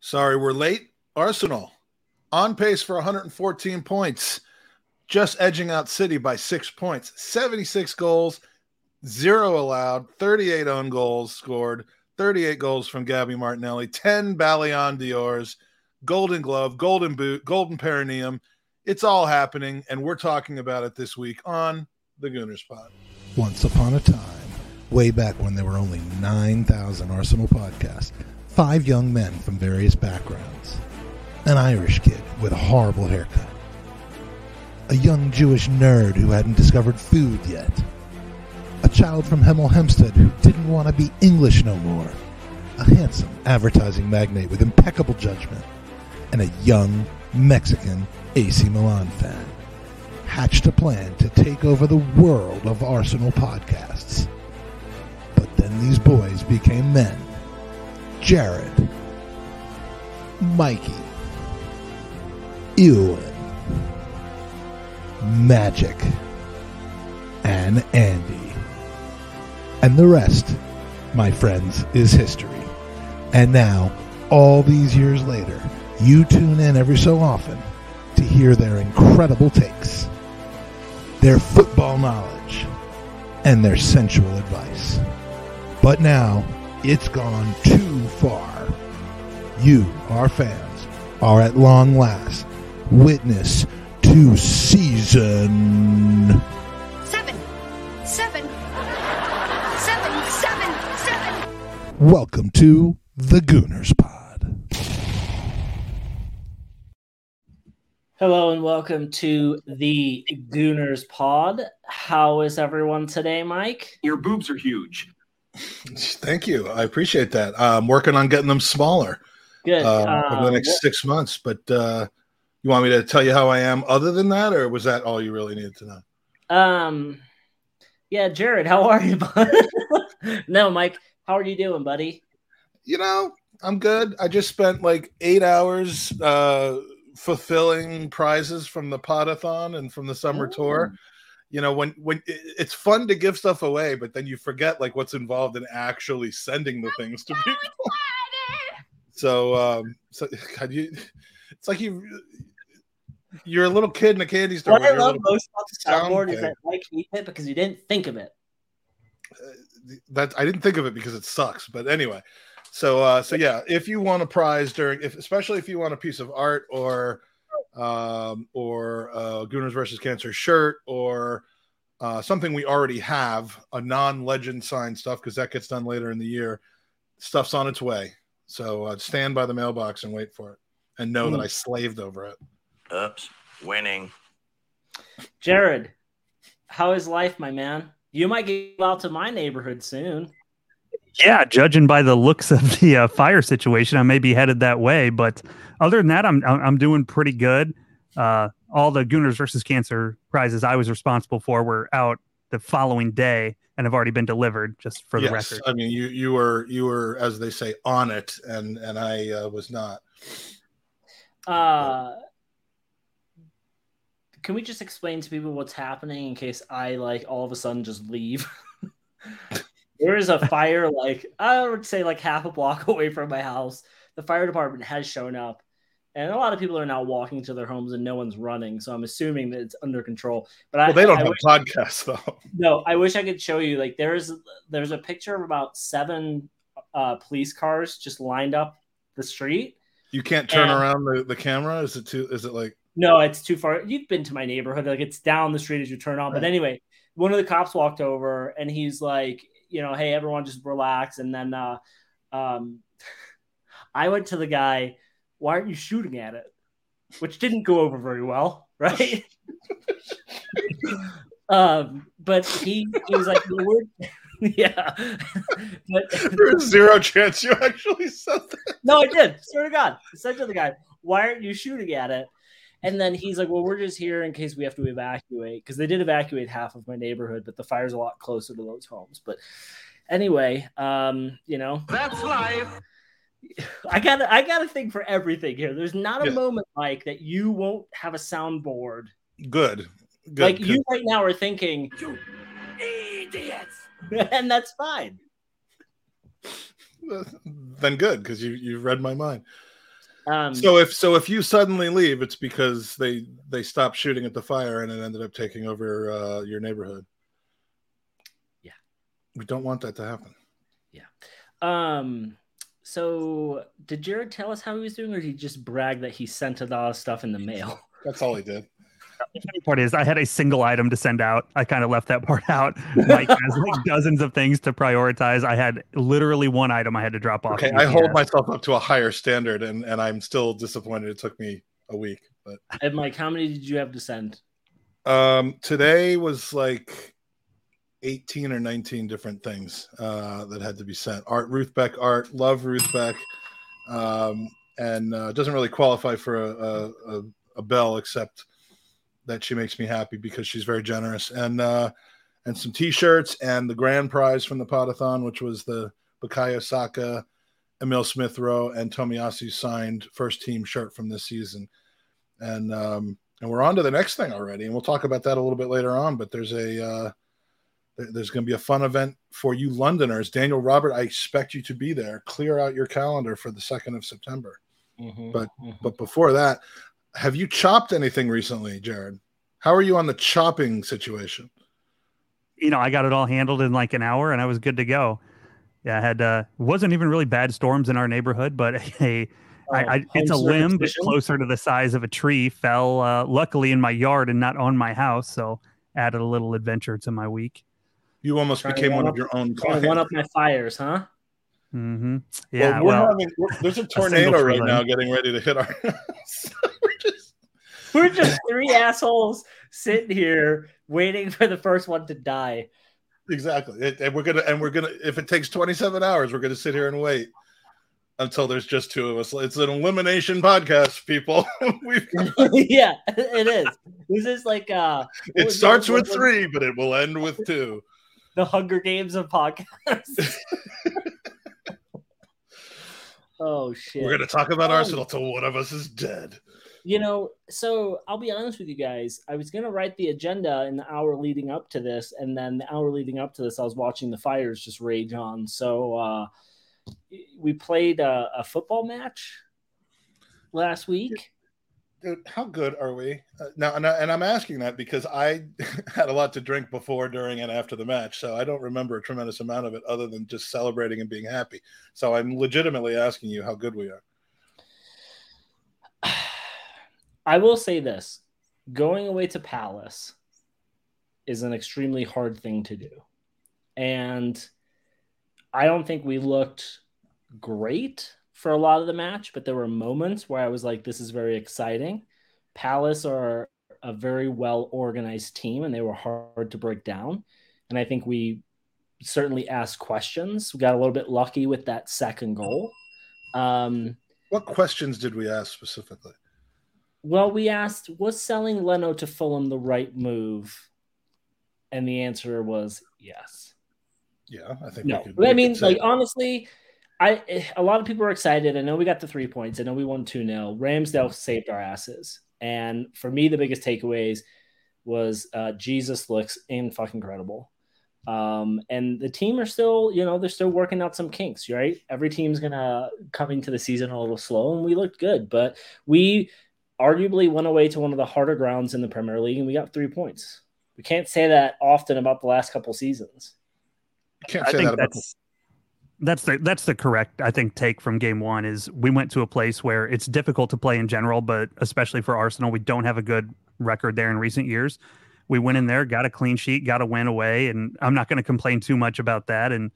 Sorry, we're late. Arsenal on pace for 114 points, just edging out City by six points. 76 goals, zero allowed, 38 own goals scored, 38 goals from Gabby Martinelli, 10 Ballon d'Ors, Golden Glove, Golden Boot, Golden Perineum. It's all happening, and we're talking about it this week on the Gooners Pod. Once upon a time, way back when there were only 9,000 Arsenal podcasts, five young men from various backgrounds, an Irish kid with a horrible haircut, a young Jewish nerd who hadn't discovered food yet, a child from Hemel Hempstead who didn't want to be English no more, a handsome advertising magnate with impeccable judgment, and a young Mexican AC Milan fan. Hatched a plan to take over the world of Arsenal podcasts. But then these boys became men. Jared, Mikey, Ewan, Magic, and Andy. And the rest, my friends, is history. And now, all these years later, you tune in every so often to hear their incredible takes, their football knowledge, and their sensual advice. But now, it's gone too far. You, our fans, are at long last witness to season. Seven, seven, seven, seven, seven. Welcome to the Gooners Pod. Hello and welcome to the Gooners Pod. How is everyone today, Mike? Your boobs are huge. Thank you. I appreciate that. I'm working on getting them smaller Good. uh, over the Um, next six months. But uh, you want me to tell you how I am other than that, or was that all you really needed to know? um, yeah, Jared, how are you, no, Mike, how are you doing, buddy? You know, I'm good. I just spent like eight hours uh, fulfilling prizes from the podathon and from the summer Oh. tour. You know, when when it's fun to give stuff away, but then you forget like what's involved in actually sending the things to people. So, um, so God, you, it's like you, you're a little kid in a candy store. What I love most about the sound soundboard is that Mike hates it because you didn't think of it. that I didn't think of it because it sucks. But anyway, so uh, so yeah, if you want a prize during, if especially if you want a piece of art or um, or uh, Gooners versus Cancer shirt or uh, something we already have, a non-legend signed stuff because that gets done later in the year. Stuff's on its way, so uh, stand by the mailbox and wait for it, and know that Mm. I slaved over it. Oops, winning. Jared, how is life, my man? You might get out to my neighborhood soon. Yeah, judging by the looks of the uh, fire situation, I may be headed that way. But other than that, I'm I'm I'm doing pretty good. Uh, all the Gooners versus Cancer prizes I was responsible for were out the following day and have already been delivered. Just for the yes, record. I mean you you were you were as they say on it, and and I uh, was not. Uh, can we just explain to people what's happening in case I like all of a sudden just leave? there is a fire like I would say like half a block away from my house. The fire department has shown up, and a lot of people are now walking to their homes and no one's running. So I'm assuming that it's under control. But I, they don't I have wish- podcasts though. no, I wish I could show you. Like there's there's a picture of about seven uh, police cars just lined up the street. You can't turn And- around the, the camera. Is it too? Is it like? No, it's too far. You've been to my neighborhood. Like it's down the street as you turn on. But anyway, one of the cops walked over and he's like, you know, hey, everyone just relax. And then uh, um, I went to the guy, why aren't you shooting at it? Which didn't go over very well, right? um, but he he was like, "Well, we're yeah. but There's zero chance you actually said that. no, I did. Swear to God. I said to the guy, why aren't you shooting at it? And then he's like, well, we're just here in case we have to evacuate. Because they did evacuate half of my neighborhood, but the fire's a lot closer to those homes. But anyway, um, you know, That's life. I got I got a thing for everything here. There's not a Yeah. moment, like that you won't have a soundboard. Good. Good. like good. you right now are thinking, Idiots. and that's fine. then good because you you've read my mind. Um, So if so if you suddenly leave, it's because they they stopped shooting at the fire and it ended up taking over uh, your neighborhood. Yeah. we don't want that to happen. Yeah. Um, so did Jared tell us how he was doing, or did he just brag that he sent a lot of stuff in the mail? That's all he did. The funny part is, I had a single item to send out. I kind of left that part out. Mike has like dozens of things to prioritize. I had literally one item I had to drop off. Okay, I hold myself up to a higher standard, and and I'm still disappointed. It took me a week, but And Mike, how many did you have to send? um, today was like 18 or 19 different things uh, that had to be sent. Art Ruth Beck art, love Ruth Beck, um, and uh, doesn't really qualify for a, a, a, bell except that she makes me happy because she's very generous and uh, and some T-shirts and the grand prize from the Podathon, which was the Bukayo Saka, Emil Smith Rowe, and Tomiyasu signed first team shirt from this season, and um, and we're on to the next thing already, and we'll talk about that a little bit later on. But there's a uh, there's going to be a fun event for you Londoners. Daniel Robert, I expect you to be there. Clear out your calendar for the second of September. But- But before that, have you chopped anything recently, Jared? How are you on the chopping situation? you know, I got it all handled in like an hour and I was good to go. Yeah, I had uh wasn't even really bad storms in our neighborhood, but a I, I, it's a limb but closer to the size of a tree fell uh, luckily in my yard and not on my house, so added a little adventure to my week. You almost became one one of your own Trying clients. one up my fires, huh? hmm Well, Yeah, we're well, having, we're- there's a tornado tree right limb. now getting ready to hit our house. we're just We're just three assholes sitting here waiting for the first one to die. exactly, It- and we're gonna and we're gonna if it takes 27 hours, we're gonna sit here and wait until there's just two of us. It's an elimination podcast, people. We've, yeah, it is. This is like uh it starts with was- three, but it will end with two. The Hunger Games of podcasts. oh shit. We're gonna talk about Um, Arsenal till one of us is dead. You know, so I'll be honest with you guys. I was gonna write the agenda in the hour leading up to this, and then the hour leading up to this, I was watching the fires just rage on. So uh, we played a, a football match last week. Dude, how good are we uh, now? And, I- and I'm asking that because I had a lot to drink before, during, and after the match, so I don't remember a tremendous amount of it, other than just celebrating and being happy. So I'm legitimately asking you how good we are. I will say this: going away to Palace is an extremely hard thing to do, and I don't think we looked great for a lot of the match, but there were moments where I was like, "This is very exciting." Palace are a very well organized team, and they were hard to break down. And I think we certainly asked questions. We got a little bit lucky with that second goal. Um, What questions did we ask specifically? well, we asked, was selling Leno to Fulham the right move? And the answer was yes. Yeah, I think. No, we could, I mean, like honestly, I a lot of people are excited. I know we got the three points. I know we won two 0 Ramsdale saved our asses, and for me, the biggest takeaways was uh, Jesus looks in fucking incredible. Um, and the team are still, you know, they're still working out some kinks, right? Every team's gonna come into the season a little slow, and we looked good, but we arguably went away to one of the harder grounds in the Premier League, and we got three points. We can't say that often about the last couple seasons. you can't I say think that about. that's that's the that's the correct I think take from game one is we went to a place where it's difficult to play in general, but especially for Arsenal, we don't have a good record there in recent years. We went in there, got a clean sheet, got a win away, and I'm not going to complain too much about that. And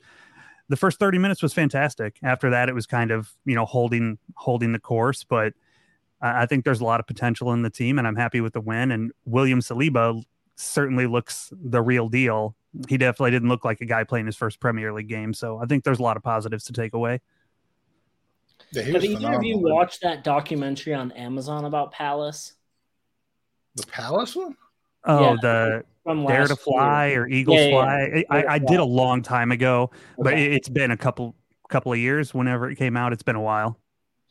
the first 30 minutes was fantastic. After that, it was kind of you know holding holding the course, but I I think there's a lot of potential in the team, and I'm happy with the win. And William Saliba certainly looks the real deal. He definitely didn't look like a guy playing his first Premier League game. So I think there's a lot of positives to take away. Yeah, Have either of you watched that documentary on Amazon about Palace the Palace one? Oh, Yeah. the from Dare to Fly or Eagles Yeah, yeah, Fly. I, Dare I, I did a long time ago, year? but it, it's been a couple couple of years. Whenever it came out, it's been a while.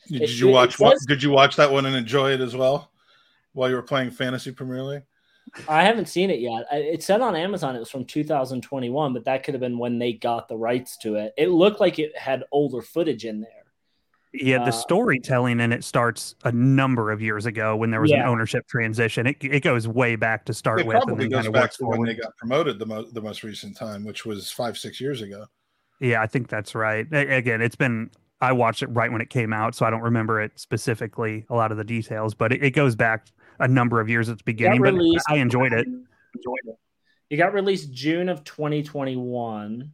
Did It- you it watch? what, did you watch that one and enjoy it as well while you were playing fantasy Premier League? I haven't seen it yet. It said on Amazon it was from 2021, but that could have been when they got the rights to it. It looked like it had older footage in there. Yeah, the Uh, storytelling in it starts a number of years ago when there was an ownership transition. It, it goes way back to start It with, and probably then goes back works to when they got promoted the, mo- the most recent time, which was five, six years ago. Yeah, I think that's right. A- Again, it's been I watched it right when it came out, so I don't remember it specifically a lot of the details, but it, it goes back a number of years at the beginning. But released- I enjoyed it. Enjoyed It It got released June of 2021,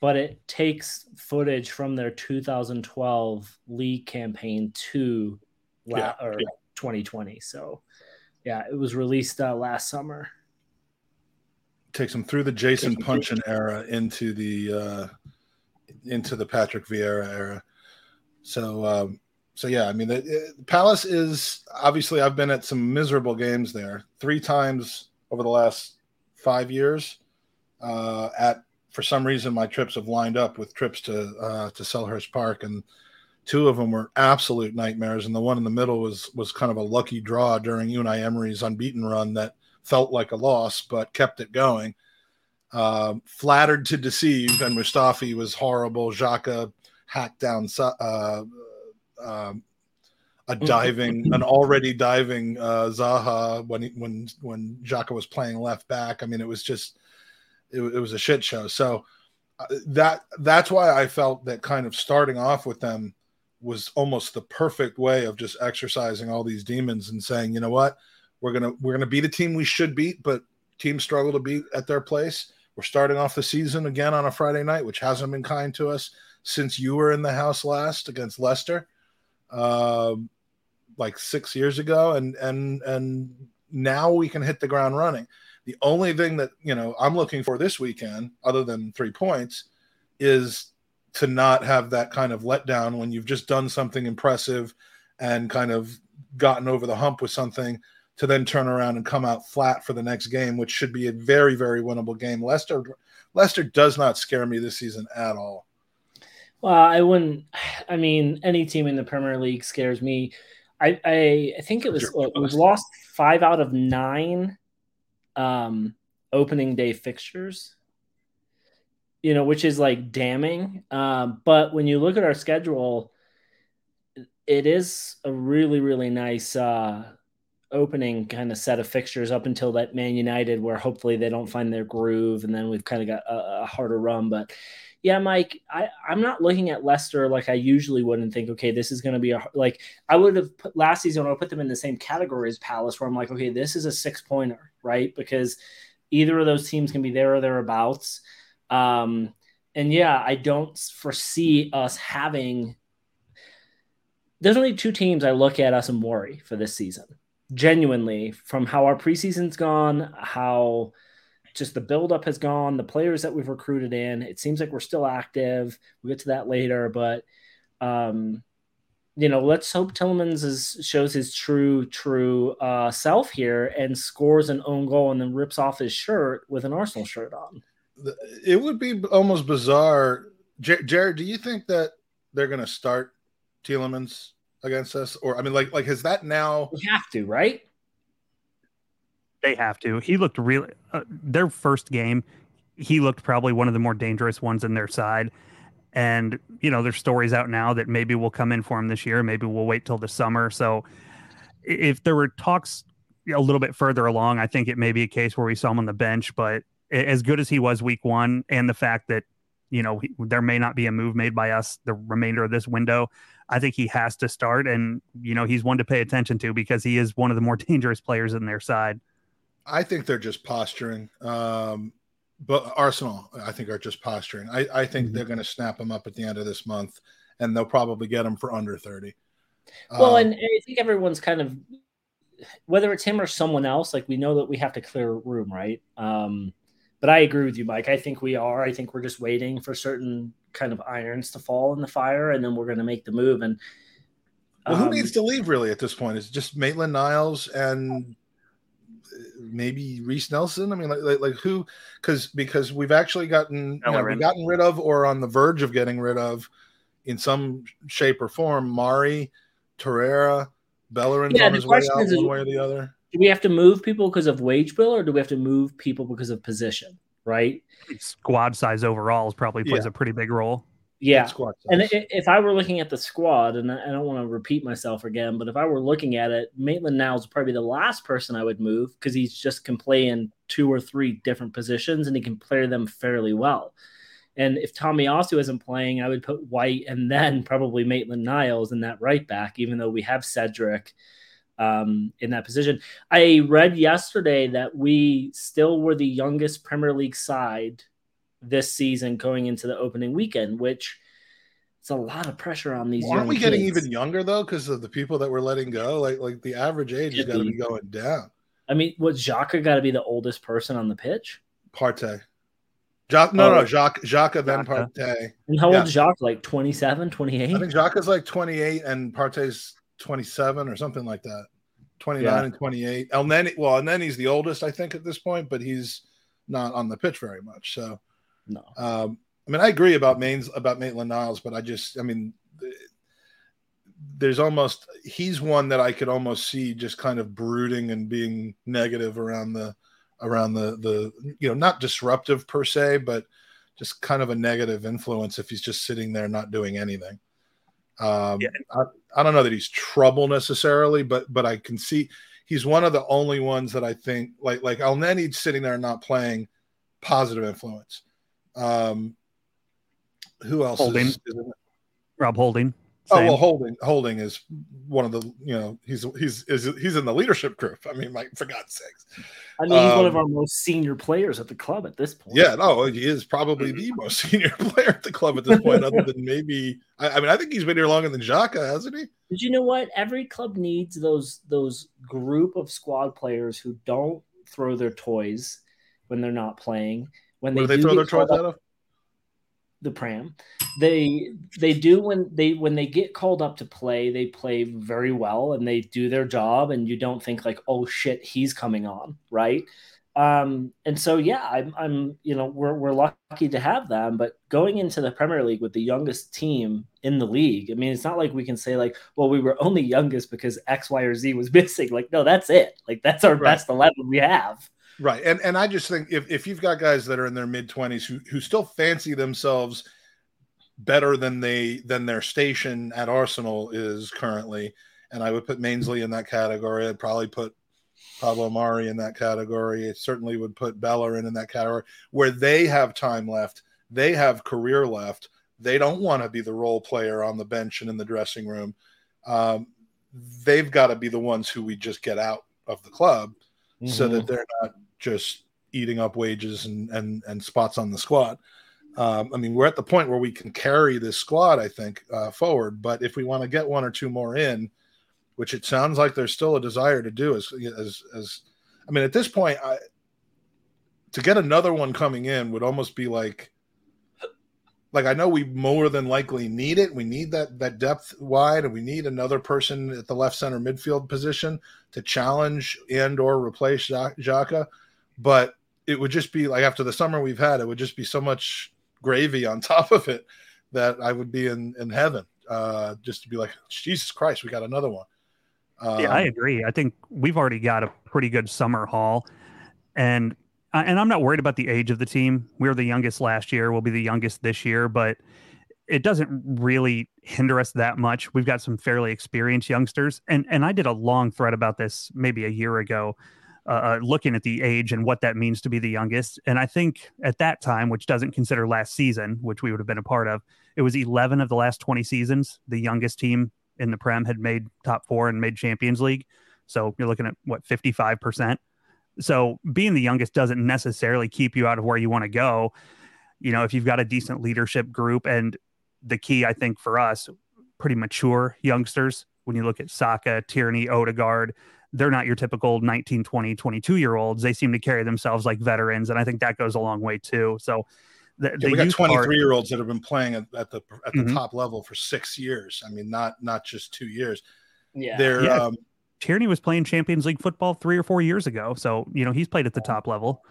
but it takes footage from their 2012 league campaign to la- Yeah, or 2020. So, yeah, it was released uh, last summer. Takes them through the Jason Puncheon era into the uh, into the Patrick Vieira era. So, um, so yeah, I mean, the, uh, Palace is obviously. I've been at some miserable games there three times over the last five years. Uh, at for some reason, my trips have lined up with trips to uh, to Selhurst Park, and two of them were absolute nightmares, and the one in the middle was was kind of a lucky draw during Unai Emery's unbeaten run that felt like a loss but kept it going. Um, flattered to deceive, and Mustafi was horrible. Xhaka hacked down uh, um, a diving, an already diving uh, Zaha when he, when when Xhaka was playing left back. I mean, it was just it, it was a shit show. So uh, that that's why I felt that kind of starting off with them was almost the perfect way of just exercising all these demons and saying, you know what, we're gonna we're gonna beat a team we should beat, but teams struggle to beat at their place. We're starting off the season again on a Friday night, which hasn't been kind to us since you were in the house last against Leicester, um, like six years ago, and and and now we can hit the ground running. The only thing that you know I'm looking for this weekend, other than three points, is to not have that kind of letdown when you've just done something impressive and kind of gotten over the hump with something to then turn around and come out flat for the next game, which should be a very, very winnable game. Leicester, Leicester does not scare me this season at all. Well, I wouldn't. I mean, any team in the Premier League scares me. I I, I think it was Sure. it was lost five out of nine um, opening day fixtures. You know, which is like damning. Um, but when you look at our schedule, it is a really really nice uh, opening kind of set of fixtures up until that Man United, where hopefully they don't find their groove, and then we've kind of got a, a harder run. But yeah, Mike, I, I'm not looking at Leicester like I usually would and think, okay, this is going to be a like I would have put last season. I would put them in the same category as Palace, where I'm like, okay, this is a six pointer, right? Because either of those teams can be there or thereabouts. Um, and yeah, I don't foresee us having. There's only two teams I look at us and worry for this season. Genuinely, from how our preseason's gone, how just the buildup has gone, the players that we've recruited in, it seems like we're still active. We'll get to that later, but um, you know, let's hope Tielemans is shows his true, true uh, self here and scores an own goal and then rips off his shirt with an Arsenal shirt on. It would be almost bizarre. Jared, do you think that they're going to start Tielemans against us? Or, I mean, like, like has that now? We have to, right? They have to. He looked really. Uh, their first game, he looked probably one of the more dangerous ones in their side. And you know, there's stories out now that maybe we'll come in for him this year. Maybe we'll wait till the summer. So, if there were talks a little bit further along, I think it may be a case where we saw him on the bench. But as good as he was week one, and the fact that you know he, there may not be a move made by us the remainder of this window, I think he has to start. And you know, he's one to pay attention to because he is one of the more dangerous players in their side. I think they're just posturing. Um, but Arsenal, I think, are just posturing. I, I think Mm-hmm. they're going to snap him up at the end of this month, and they'll probably get him for under thirty. Well, Um, and I think everyone's kind of whether it's him or someone else, like we know that we have to clear room, right? Um, but I agree with you, Mike. I think we are. I think we're just waiting for certain kind of irons to fall in the fire, and then we're going to make the move. And well, who um, needs to leave really at this point? Is it just Maitland Niles and maybe Reiss Nelson? I mean, like, like, like who? Because because we've actually gotten you know, we've gotten rid of or on the verge of getting rid of in some shape or form Mari, Torreira, Bellerin's Yeah, on the his way out is- one way or the other. do we have to move people because of wage bill, or do we have to move people because of position? Right? Squad size overall is probably plays Yeah. a pretty big role. Yeah. Squad And size. if I were looking at the squad, and I don't want to repeat myself again, but if I were looking at it, Maitland Niles is probably the last person I would move because he's just can play in two or three different positions and he can play them fairly well. And if Tomiyasu isn't playing, I would put White and then probably Maitland Niles in that right back, even though we have Cedric um, in that position. I read yesterday that we still were the youngest Premier League side this season going into the opening weekend, which it's a lot of pressure on these. Well, aren't we getting even younger though because of the people that we're letting go? Like like the average age has got to be. going down. I mean, what Xhaka got to be the oldest person on the pitch? Partey. Jacques, no, Oh. no, Jacques, Jacques, then. Partey. And how Yeah. old is Jacques? Like 27, 28? I think Jacques is like 28 and Partey's 27 or something like that. 29 Yeah. and 28. Elneny, well, Elneny's the oldest, I think, at this point, but he's not on the pitch very much. So, no. um, I mean, I agree about Maine's about Maitland Niles, but I just, I mean, there's almost he's one that I could almost see just kind of brooding and being negative around the around the the you know not disruptive per se, but just kind of a negative influence if he's just sitting there not doing anything. Um, Yeah. I, I don't know that he's trouble necessarily, but but I can see he's one of the only ones that I think like like Elneny sitting there not playing positive influence. Um, who else Holding. is, is Rob Holding. Oh well, Holding Holding is one of the you know he's he's is he's in the leadership group. I mean, like for God's sakes, I mean, he's one of um, our most senior players at the club at this point. yeah, no, he is probably the most senior player at the club at this point, other than maybe. I, I mean, I think he's been here longer than Xhaka, hasn't he? But you know what? Every club needs those those group of squad players who don't throw their toys when they're not playing. When they, they throw their toys out of? the pram. They they do when they when they get called up to play, they play very well and they do their job and you don't think like, "Oh shit, he's coming on," right? Um and so yeah, I'm I'm you know, we're we're lucky to have them, but going into the Premier League with the youngest team in the league, I mean, it's not like we can say like, "Well, we were only youngest because X, Y, or Z was missing." Like, no, that's it. Like that's our Right. best 11 we have. Right, and and I just think if if you've got guys that are in their mid twenties who who still fancy themselves better than they than their station at Arsenal is currently, and I would put Mainsley in that category. I'd probably put Pablo Mari in that category. It certainly would put Bellerin in that category where they have time left, they have career left. They don't want to be the role player on the bench and in the dressing room. Um, they've got to be the ones who we just get out of the club so Mm-hmm. that they're not just eating up wages and and and spots on the squad. Um, I mean, we're at the point where we can carry this squad, I think, uh, forward. But if we want to get one or two more in, which it sounds like there's still a desire to do, as as as I mean, at this point, I to get another one coming in would almost be like like I know we more than likely need it. We need that that depth wide, and we need another person at the left center midfield position to challenge and or replace Xhaka. But it would just be like after the summer we've had, it would just be so much gravy on top of it that I would be in in heaven. Uh, just to be like, Jesus Christ, we got another one. Um, Yeah, I agree. I think we've already got a pretty good summer haul, and uh, and I'm not worried about the age of the team. We were the youngest last year. We'll be the youngest this year, but it doesn't really hinder us that much. We've got some fairly experienced youngsters, and and I did a long thread about this maybe a year ago, uh, looking at the age and what that means to be the youngest. And I think at that time, which doesn't consider last season, which we would have been a part of, it was 11 of the last 20 seasons. The youngest team in the Prem had made top four and made Champions League. So you're looking at what 55%. So being the youngest doesn't necessarily keep you out of where you want to go. You know, if you've got a decent leadership group and the key, I think, for us, pretty mature youngsters, when you look at Saka, Tierney, Odegaard, they're not your typical 19, 20, 22 year olds. They seem to carry themselves like veterans. And I think that goes a long way too. So the, Yeah, the we got 23 part- year olds that have been playing at, at the at the Mhm. top level for six years. I mean, not not just two years. Yeah. They're Yeah. um, Tierney was playing Champions League football three or four years ago. So, you know, he's played at the top level.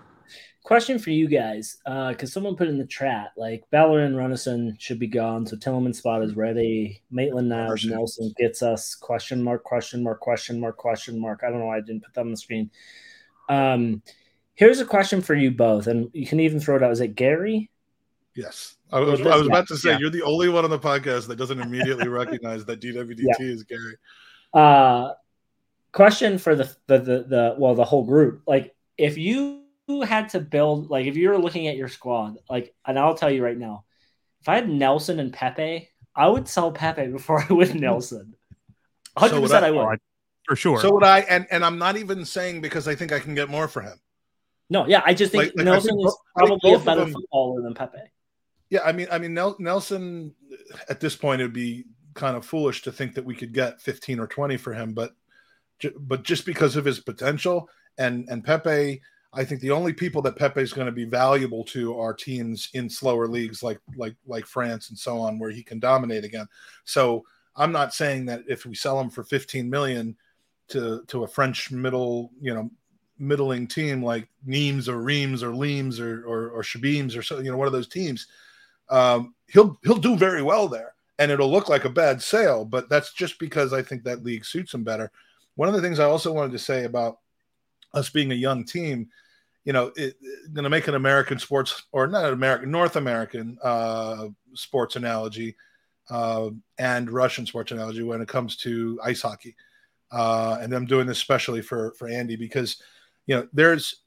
Question for you guys, because someone put in the chat like Bellerin, Runarsson should be gone, so Tielemans spot is ready. Maitland Niles, Nelson gets us question mark question mark question mark question mark. I don't know why I didn't put that on the screen. Um, here's a question for you both, and you can even throw it out. Is it Gary? Yes. I was, I was about to say yeah. you're the only one on the podcast that doesn't immediately recognize that DWDT is Gary. Uh, question for the, the the the well the whole group. Like, if you had to build, like, if you were looking at your squad, like, and I'll tell you right now, if I had Nelson and Pepe, I would sell Pepe before I would Nelson. So Hundred would percent, I. I would. Oh, I- for sure. So would I, and and I'm not even saying because I think I can get more for him. No, yeah, I just think Like- like, Nelson think is bo- I think probably a better them- footballer than Pepe. Yeah, I mean, I mean, Nel- Nelson at this point it'd be kind of foolish to think that we could get 15 or 20 for him, but but just because of his potential and and Pepe, I think the only people that Pepe is going to be valuable to are teams in slower leagues like like like France and so on, where he can dominate again. So I'm not saying that if we sell him for 15 million to to a French middle, you know, middling team like Nimes or Reims or Leams or or, or Shabeams or so, you know, one of those teams, um, he'll he'll do very well there, and it'll look like a bad sale. But that's just because I think that league suits him better. One of the things I also wanted to say about us being a young team, you know, going to make an American sports or not an American, North American uh, sports analogy uh, and Russian sports analogy when it comes to ice hockey. Uh, and I'm doing this especially for for Andy because you know there's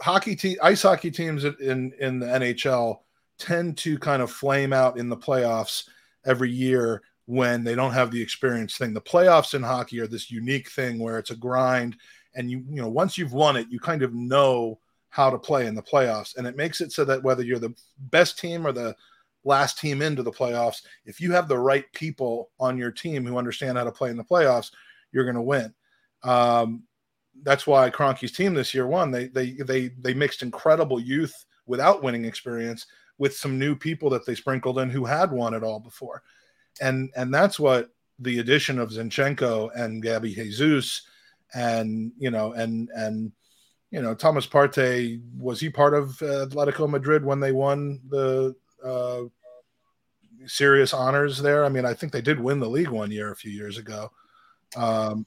hockey team ice hockey teams in in the NHL tend to kind of flame out in the playoffs every year when they don't have the experience thing. The playoffs in hockey are this unique thing where it's a grind and you you know once you've won it you kind of know how to play in the playoffs. And it makes it so that whether you're the best team or the last team into the playoffs if you have the right people on your team who understand how to play in the playoffs you're going to win. Um, that's why Kroenke's team this year won. They they they they mixed incredible youth without winning experience with some new people that they sprinkled in who had won it all before. And and that's what the addition of Zinchenko and Gabby Jesus and you know and and you know Thomas Partey was he part of uh, Atletico Madrid when they won the uh, serious honors there? I mean, I think they did win the league one year a few years ago. Um,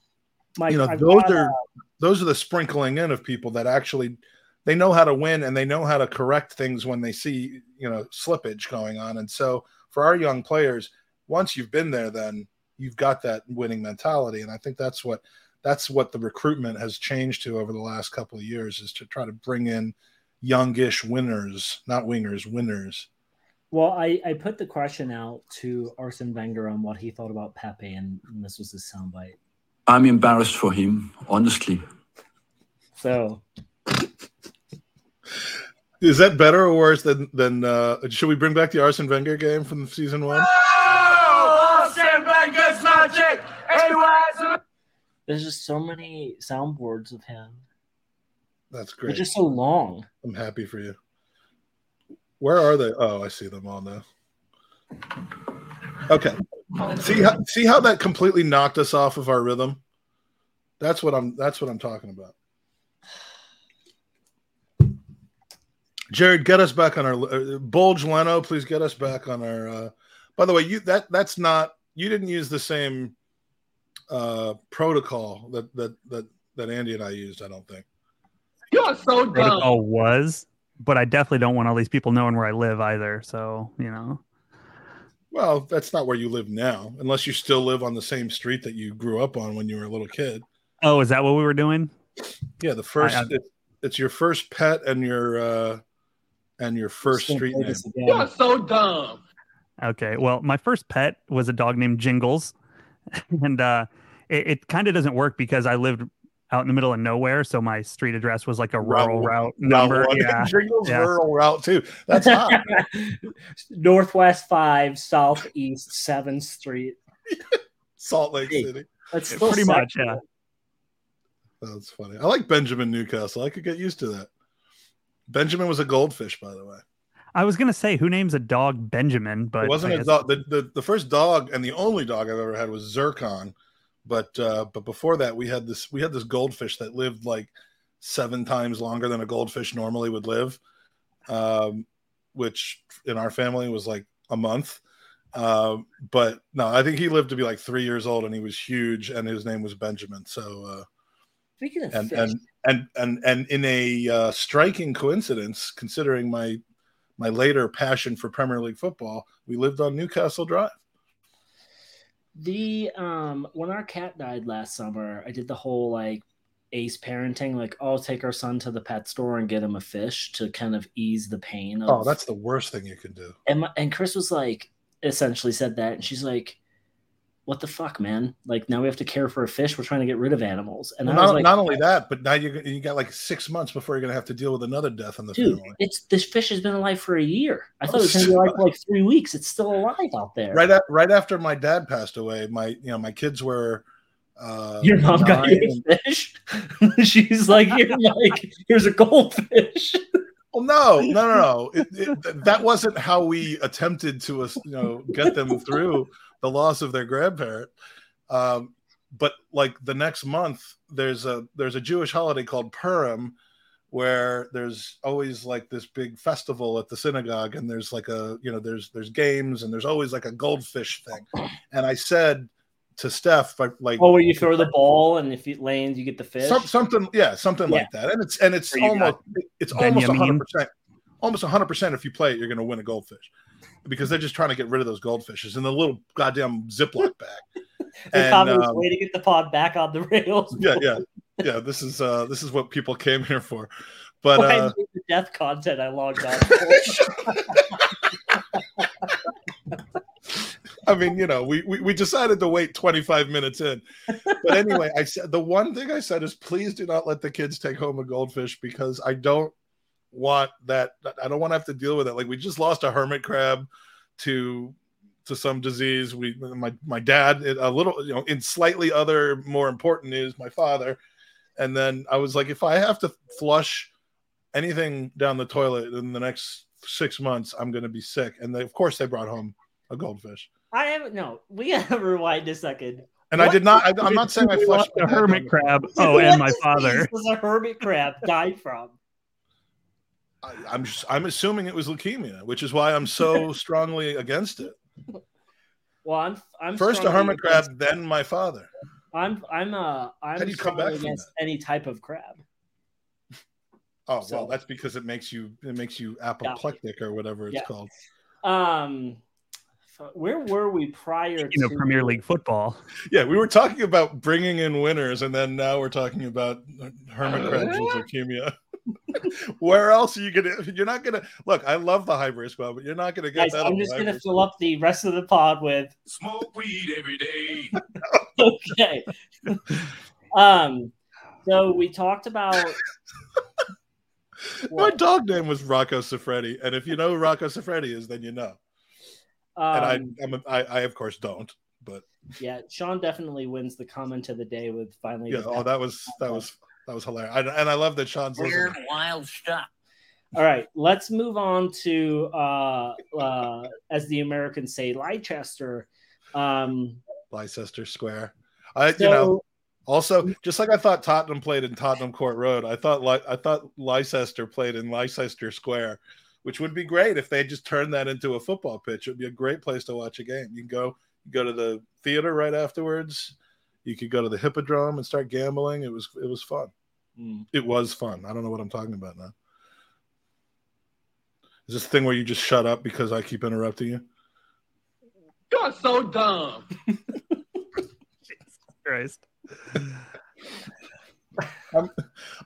Mike, you know, I've those are uh, those are the sprinkling in of people that actually they know how to win and they know how to correct things when they see you know slippage going on. And so for our young players, once you've been there, then you've got that winning mentality. And I think that's what that's what the recruitment has changed to over the last couple of years is to try to bring in youngish winners, not wingers, winners. Well, I, I put the question out to Arsene Wenger on what he thought about Pepe, and, and this was his soundbite. I'm embarrassed for him, honestly. So Is that better or worse than than uh should we bring back the Arsene Wenger game from season one? There's just so many soundboards of him. That's great. They're just so long. I'm happy for you. Where are they? Oh, I see them all now. Okay. See how see how that completely knocked us off of our rhythm? That's what I'm that's what I'm talking about. Jared, get us back on our uh, Bulge Leno, please get us back on our uh by the way, you that that's not you didn't use the same uh protocol that that that that Andy and I used, I don't think. You're so dumb. protocol was, but I definitely don't want all these people knowing where I live either. So, you know, Well, that's not where you live now, unless you still live on the same street that you grew up on when you were a little kid. oh, is that what we were doing? Yeah, the first I- it, it's your first pet and your uh and your first street name. You're so dumb. Okay. Well, my first pet was a dog named Jingles. and uh, it, it kind of doesn't work because I lived out in the middle of nowhere. So my street address was like a rural Route- route Route number. one. Yeah. Jingles yeah. rural route too. That's hot. Northwest five, Southeast Seventh Street. Salt Lake Hey. City. That's Yeah, still pretty much, sexual. That's funny. I like Benjamin Newcastle. I could get used to that. Benjamin was a goldfish, by the way. I was going to say, who names a dog Benjamin? But it wasn't I a guess- dog. The, the, the first dog and the only dog I've ever had was Zircon. But uh, but before that, we had this we had this goldfish that lived like seven times longer than a goldfish normally would live, um, which in our family was like a month. Um, but no, I think he lived to be like three years old, and he was huge, and his name was Benjamin. So uh, Speaking of and fish, and and and and in a uh, striking coincidence, considering my my later passion for Premier League football, we lived on Newcastle Drive. The um when our cat died last summer, I did the whole like ace parenting, like I'll take our son to the pet store and get him a fish to kind of ease the pain of Oh, that's the worst thing you can do. and my, and Chris was like essentially said that and she's like what the fuck man? Like now we have to care for a fish. We're trying to get rid of animals. And Well, not, like not only that, but now you you got like six months before you're gonna have to deal with another death in the dude family. it's this fish has been alive for a year. I Oh, thought it was gonna be alive for like three weeks. It's still alive out there. Right at, right after my dad passed away, my you know my kids were. Uh, your mom got you a fish? She's like you're like here's a goldfish. Well, no, no, no, no. It, it, that wasn't how we attempted to, us, you know, get them through the loss of their grandparent. Um, but like the next month, there's a there's a Jewish holiday called Purim, where there's always like this big festival at the synagogue, and there's like a you know there's there's games, and there's always like a goldfish thing. And I said to Steph, like, like oh where you throw the ball and if it lands you get the fish some, something, yeah, something Yeah. like that. And it's and it's So you almost it's almost hundred percent, almost hundred percent. If you play it, you're going to win a goldfish because they're just trying to get rid of those goldfishes in the little goddamn Ziploc bag. the and, um, way to get the pod back on the rails yeah, yeah, yeah. This is uh this is what people came here for. But Why uh, the death content I logged on? I mean, you know, we, we we decided to wait 25 minutes in. But anyway, I said the one thing I said is please do not let the kids take home a goldfish because I don't want that I don't want to have to deal with it. Like we just lost a hermit crab to to some disease. We my my dad a little you know in slightly other more important news, my father. And then I was like if I have to flush anything down the toilet in the next 6 months, I'm going to be sick. And they, of course they brought home a goldfish. I haven't. No, we gotta rewind a second. And I did not. I, I'm not saying I flushed oh, a hermit crab. Oh, and my father. disease Was a hermit crab died from? The- I, I'm just, I'm assuming it was leukemia, which is why I'm so strongly against it. Well, I'm. I'm First a hermit against- crab, then my father. I'm. I'm. Uh. I'm How do you come strongly back from against any type of crab. Oh So- well, that's because it makes you it makes you apoplectic or whatever it's Yeah. called. Um, where were we prior Speaking to Premier League football, Yeah, we were talking about bringing in winners, and then now we're talking about hermit crabs with leukemia. Where else are you gonna? You're not gonna look. I love the hybrid squad, but you're not gonna get Guys, that. I'm just gonna hybrid fill up the rest of the pod with Smoke weed every day. okay. um, so we talked about My dog name was Rocco Siffredi, and if you know who Rocco Siffredi is, then you know. um, And I, I'm a, I, I of course don't, but yeah, Sean definitely wins the comment of the day with finally. yeah. Oh, that was that was that was hilarious, I, and I love that Sean's listening. wild stuff. All right, let's move on to uh, uh, as the Americans say, Leicester. Um, Leicester Square. I, so you know, also just like I thought Tottenham played in Tottenham Court Road, I thought like I thought Leicester played in Leicester Square, which would be great if they just turned that into a football pitch. It would be a great place to watch a game. You can go go to the theater right afterwards. You could go to the Hippodrome and start gambling. It was it was fun. hmm, It was fun. I don't know what I'm talking about now. Is this thing where you just shut up because I keep interrupting you? You're so dumb. Jesus Christ.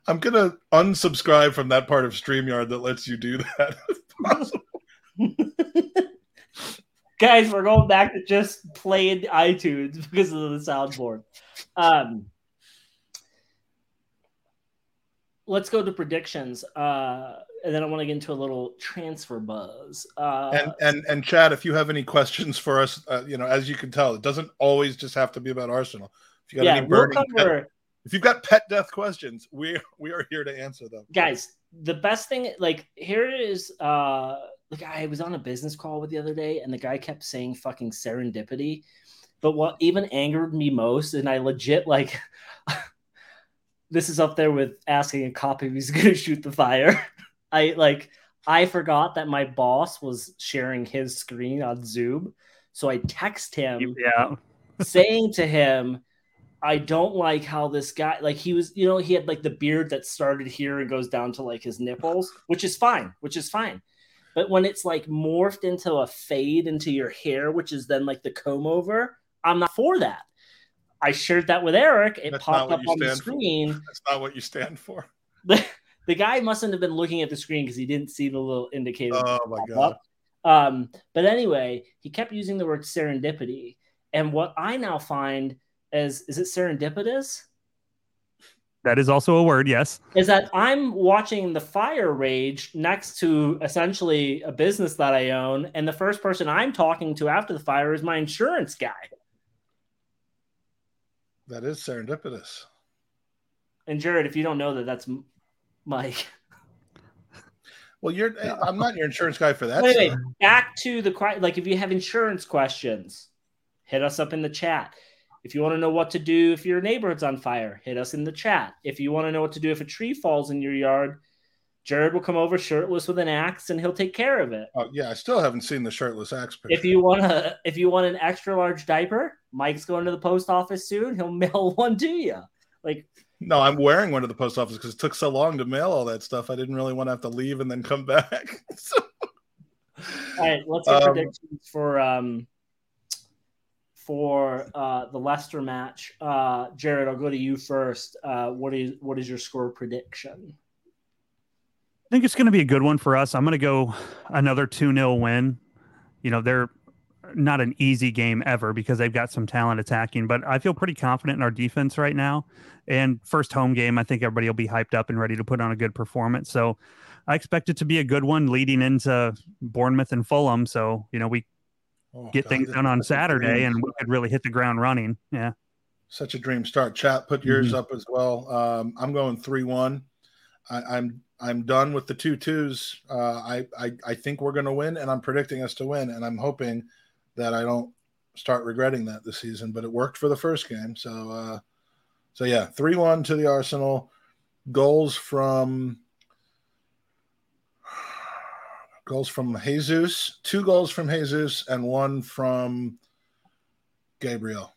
I'm gonna unsubscribe from that part of StreamYard that lets you do that. if possible. guys, we're going back to just playing iTunes because of the soundboard. Um, let's go to predictions, uh, and then I want to get into a little transfer buzz. Uh, and and and Chad, if you have any questions for us, uh, you know, as you can tell, it doesn't always just have to be about Arsenal. If you got yeah, any we'll burning pet, if you've got pet death questions, we we are here to answer them. guys the best thing like here is uh like i was on a business call with the other day and the guy kept saying fucking serendipity but what even angered me most and i legit like this is up there with asking a cop if he's gonna shoot the fire i like i forgot that my boss was sharing his screen on zoom so i text him Yeah. saying to him, I don't like how this guy like he was, you know, he had like the beard that started here and goes down to like his nipples, which is fine, which is fine. But when it's like morphed into a fade into your hair, which is then like the comb over, I'm not for that. I shared that with Eric. It That's popped up on the stand for. screen. That's not what you stand for. The, the guy mustn't have been looking at the screen because he didn't see the little indicator. Oh my god. up. Um, but anyway, he kept using the word serendipity. And what I now find is is it serendipitous? That is also a word, yes. Is that I'm watching the fire rage next to essentially a business that I own, and the first person I'm talking to after the fire is my insurance guy. That is serendipitous. And Jared, if you don't know that, that's M- Mike. Well, you're. Eh, I'm not your insurance guy for that. Wait, wait, back to the like if you have insurance questions, hit us up in the chat. If you want to know what to do if your neighborhood's on fire, hit us in the chat. If you want to know what to do if a tree falls in your yard, Jared will come over shirtless with an axe and he'll take care of it. Oh yeah, I still haven't seen the shirtless axe picture. If you want to, if you want an extra large diaper, Mike's going to the post office soon. He'll mail one to you. Like no, I'm wearing one to the post office because it took so long to mail all that stuff. I didn't really want to have to leave and then come back. so, All right, let's get Um, predictions for um for uh the Leicester match. Uh Jared, I'll go to you first. Uh what is what is your score prediction? I think it's going to be a good one for us. I'm going to go another 2 0 win. You know, they're not an easy game ever because they've got some talent attacking, but I feel pretty confident in our defense right now. And first home game, I think everybody will be hyped up and ready to put on a good performance. So I expect it to be a good one leading into Bournemouth and Fulham. So, you know, we oh, get God, things done on is such a Saturday and we could really hit the ground running. Yeah. such a dream start. Chat, put yours Mhm. up as well. Um, I'm going three one. I'm I'm done with the two twos. Uh, I, I I think we're going to win, and I'm predicting us to win, and I'm hoping that I don't start regretting that this season. But it worked for the first game, so uh, so yeah, three one to the Arsenal. Goals from goals from Jesus, two goals from Jesus, and one from Gabriel.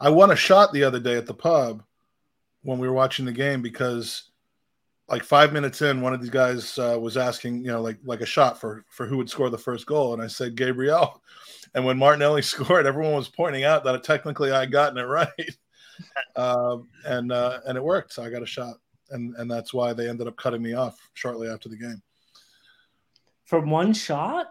I won a shot the other day at the pub when we were watching the game because like five minutes in, one of these guys uh, was asking, you know, like like a shot for for who would score the first goal, and I said Gabriel. And when Martinelli scored, everyone was pointing out that technically I gotten it right, um, and uh, and it worked. So I got a shot, and and that's why they ended up cutting me off shortly after the game. From one shot?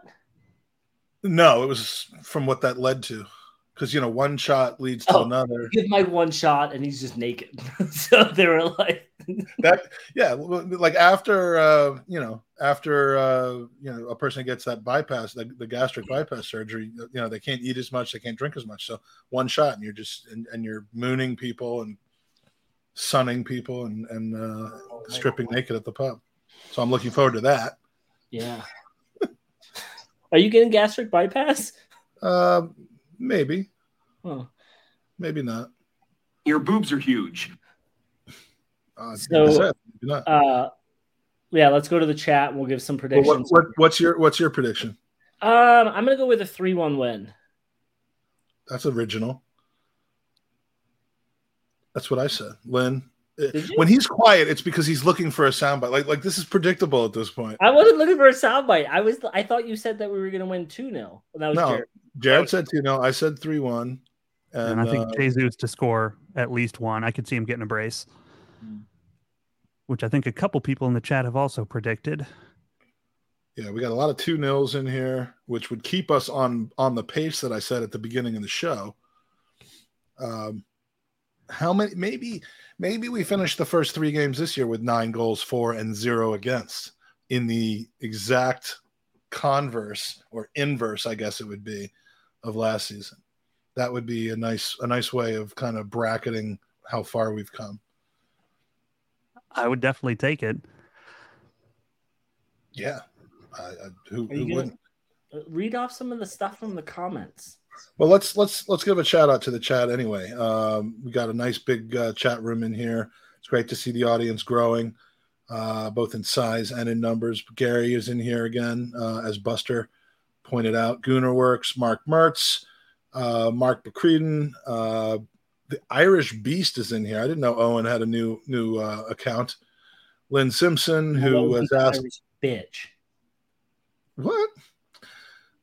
No, it was from what that led to, because you know one shot leads to Oh. another. Give Mike one shot and he's just naked. so they were like that yeah like after uh you know after uh you know a person gets that bypass the, the gastric bypass surgery you know they can't eat as much they can't drink as much so one shot and you're just and, and you're mooning people and sunning people and and uh stripping naked at the pub so i'm looking forward to that Yeah. Are you getting gastric bypass? uh maybe Oh. maybe not Your boobs are huge. uh, So- like I said, maybe not. Uh yeah, let's go to the chat and we'll give some Well, predictions. what, what, what's your what's your prediction Um, I'm gonna go with a three-one win. That's original. That's what I said, Lynn. Did you? When he's quiet, it's because he's looking for a soundbite. Like, like this is predictable at this point. I wasn't looking for a soundbite. I was. I thought you said that we were going to win two 0 That was No, Jared. Jared said two. No, I said three one. And, And, I think uh, Jesus to score at least one. I could see him getting a brace, Hmm. which I think a couple people in the chat have also predicted. yeah, we got a lot of two nils in here, which would keep us on on the pace that I said at the beginning of the show. Um, how many? Maybe maybe we finished the first three games this year with nine goals for and zero against in the exact converse or inverse, I guess it would be, of last season. That would be a nice a nice way of kind of bracketing how far we've come. I would definitely take it. Yeah, I, I, who, who gonna- wouldn't? Read off some of the stuff from the comments. Well, let's let's let's give a shout out to the chat anyway. Um, we got a nice big uh, chat room in here. It's great to see the audience growing, uh, both in size and in numbers. Gary is in here again, uh, as Buster pointed out. Gooner Works, Mark Mertz, uh, Mark BcCreedon, uh, the Irish Beast is in here. I didn't know Owen had a new new uh, account. Lynn Simpson, who was asked bitch. What?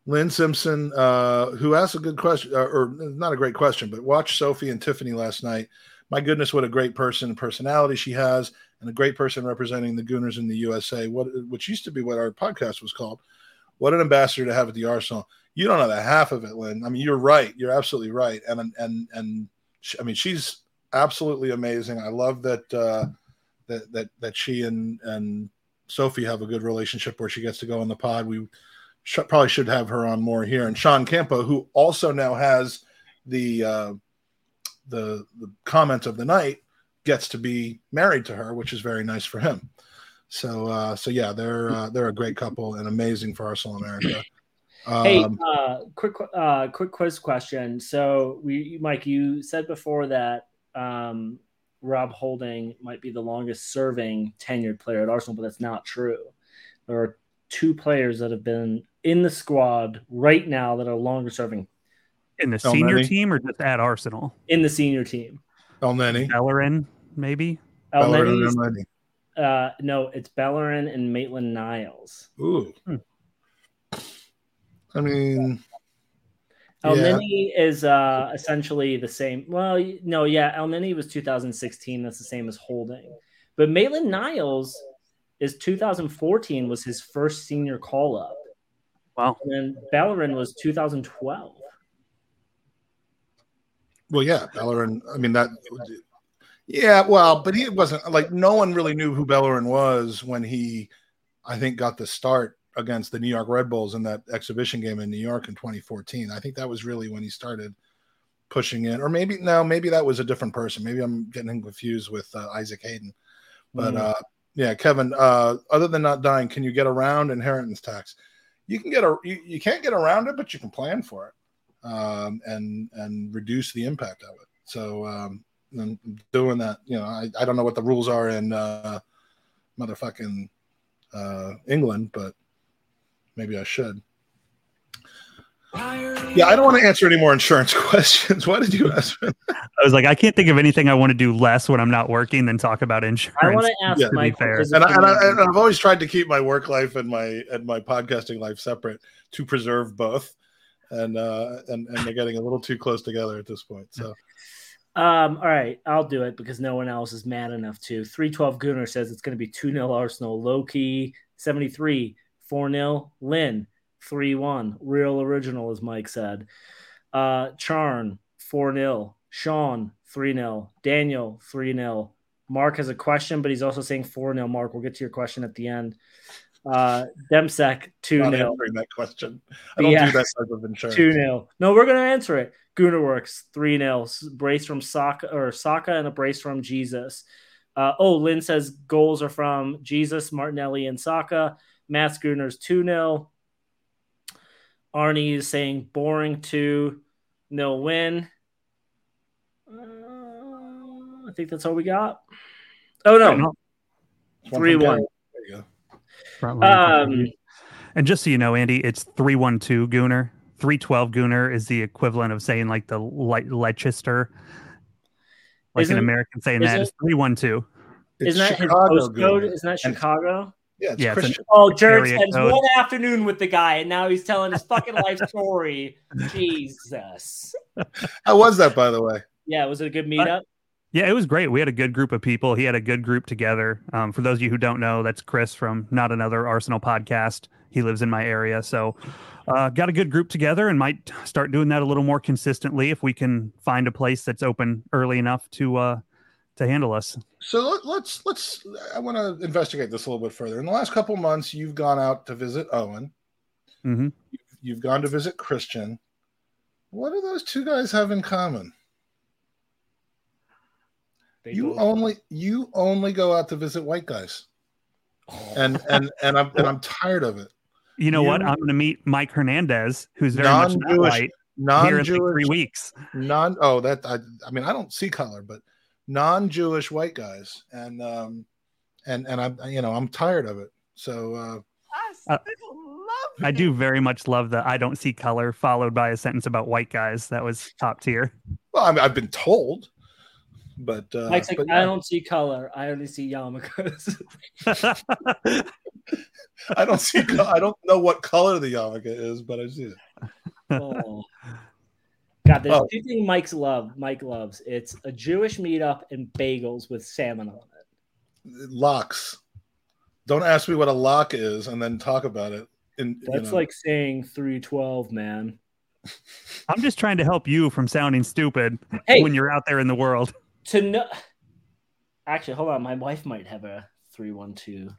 Lynn Simpson, uh, who asked a good question, uh, or not a great question, but watched Sophie and Tiffany last night. My goodness, what a great person and personality she has, and a great person representing the Gooners in the USA. What, which used to be what our podcast was called. What an ambassador to have at the Arsenal. You don't know the half of it, Lynn. I mean, you're right. You're absolutely right. And and and she, I mean, she's absolutely amazing. I love that uh, that that that she and and Sophie have a good relationship where she gets to go on the pod. We sh- probably should have her on more here. And Sean Campo, who also now has the uh, the the comment of the night, gets to be married to her, which is very nice for him. So uh, so yeah, they're uh, they're a great couple and amazing for Arsenal America. Hey, Um, uh, quick, uh, quick quiz question. So, we, Mike, you said before that um, Rob Holding might be the longest serving tenured player at Arsenal, but that's not true. There are two players that have been in the squad right now that are longer serving In the Oh, senior Manny? team or just at Arsenal? in the senior team. Elneny. Bellerin, maybe. El Bellerin and Elneny. uh, no, it's Bellerin and Maitland Niles. Ooh. Hmm. I mean, El Yeah. Nini is uh, essentially the same. Well, no, yeah, Elneny was 2016. That's the same as Holding. But Maitland Niles is 2014 was his first senior call up. Wow. And then Bellerin was 2012. well, yeah, Bellerin. I mean that. Yeah, well, but he wasn't like no one really knew who Bellerin was when he, I think, got the start against the New York Red Bulls in that exhibition game in New York in 2014. I think that was really when he started pushing in, or maybe no, maybe that was a different person. Maybe I'm getting confused with uh, Isaac Hayden. But Mm. uh, yeah, Kevin. Uh, other than not dying, can you get around inheritance tax? You can get a you, you can't get around it, but you can plan for it um, and and reduce the impact of it. So um, and doing that, you know, I, I don't know what the rules are in uh, motherfucking uh, England, but maybe I should. Yeah, I don't want to answer any more insurance questions. Why did you ask? me? I was like, I can't think of anything I want to do less when I'm not working than talk about insurance. I want to ask Yeah, to Mike. fair. and, I, and, I, and I've always tried to keep my work life and my and my podcasting life separate to preserve both. And uh, and and they're getting a little too close together at this point. So Um, all right, I'll do it because no one else is mad enough to. 312 Gooner says it's going to be 2 0 Arsenal. Low key 73, 4 0 Lynn, 3 1. Real original, as Mike said. Uh, Charn, 4 0. Sean, 3 0. Daniel, 3 0. Mark has a question, but he's also saying 4 0. Mark, we'll get to your question at the end. Uh, Demsec, 2 not 0. answering that question. I don't Yeah. do that type of insurance. 2 0. No, we're going to answer it. Goonerworks 3 0. Brace from Saka or Saka and a brace from Jesus. Uh, oh, Lynn says goals are from Jesus, Martinelli, and Saka. Matt Schooner's 2 0. Arnie is saying boring 2 0 win. Uh, I think that's all we got. Oh, no. three one. There you go. Um, and just so you know, Andy, it's 312 Gooner. 312 Gooner is the equivalent of saying like the Le- Leicester. Like an American saying that isn't- is 312. Isn't that his postcode? Gooner. Isn't that And- Chicago? Yeah, it's Yeah, it's Christian. Oh, Jared Area spends code. one afternoon with the guy, and now he's telling his fucking life story. Jesus. How was that, by the way? Yeah, was it a good meetup? Yeah, it was great. We had a good group of people. He had a good group together. Um, for those of you who don't know, that's Chris from Not Another Arsenal podcast. He lives in my area. So, uh, got a good group together and might start doing that a little more consistently if we can find a place that's open early enough to uh, to handle us. So let- let's let's. I want to investigate this a little bit further. In the last couple months, you've gone out to visit Owen. hmm You've gone to visit Christian. What do those two guys have in common? They You both- only you only go out to visit white guys, Oh. and and and I'm and I'm tired of it. You know what? I'm going to meet Mike Hernandez, who's very much not Non-Jewish- white, here in like three weeks. non. Oh, that I. I mean, I don't see color, but non-Jewish white guys, and um, and and I'm you know I'm tired of it. So uh, Uh, I do very much love the I don't see color, followed by a sentence about white guys. That was top tier. well, I mean, I've been told, but uh, Mike's like, but I yeah. don't see color. I only see yarmulkes. I don't see. I don't know what color the yarmulke is, but I see it. Oh. God, there's Oh. two things Mike's love. Mike loves. It's a Jewish meetup and bagels with salmon on it. Locks. Don't ask me what a lock is, and then talk about it. In, you That's know. like saying 312, man. I'm just trying to help you from sounding stupid Hey, when you're out there in the world. to know. Actually, hold on. My wife might have a 312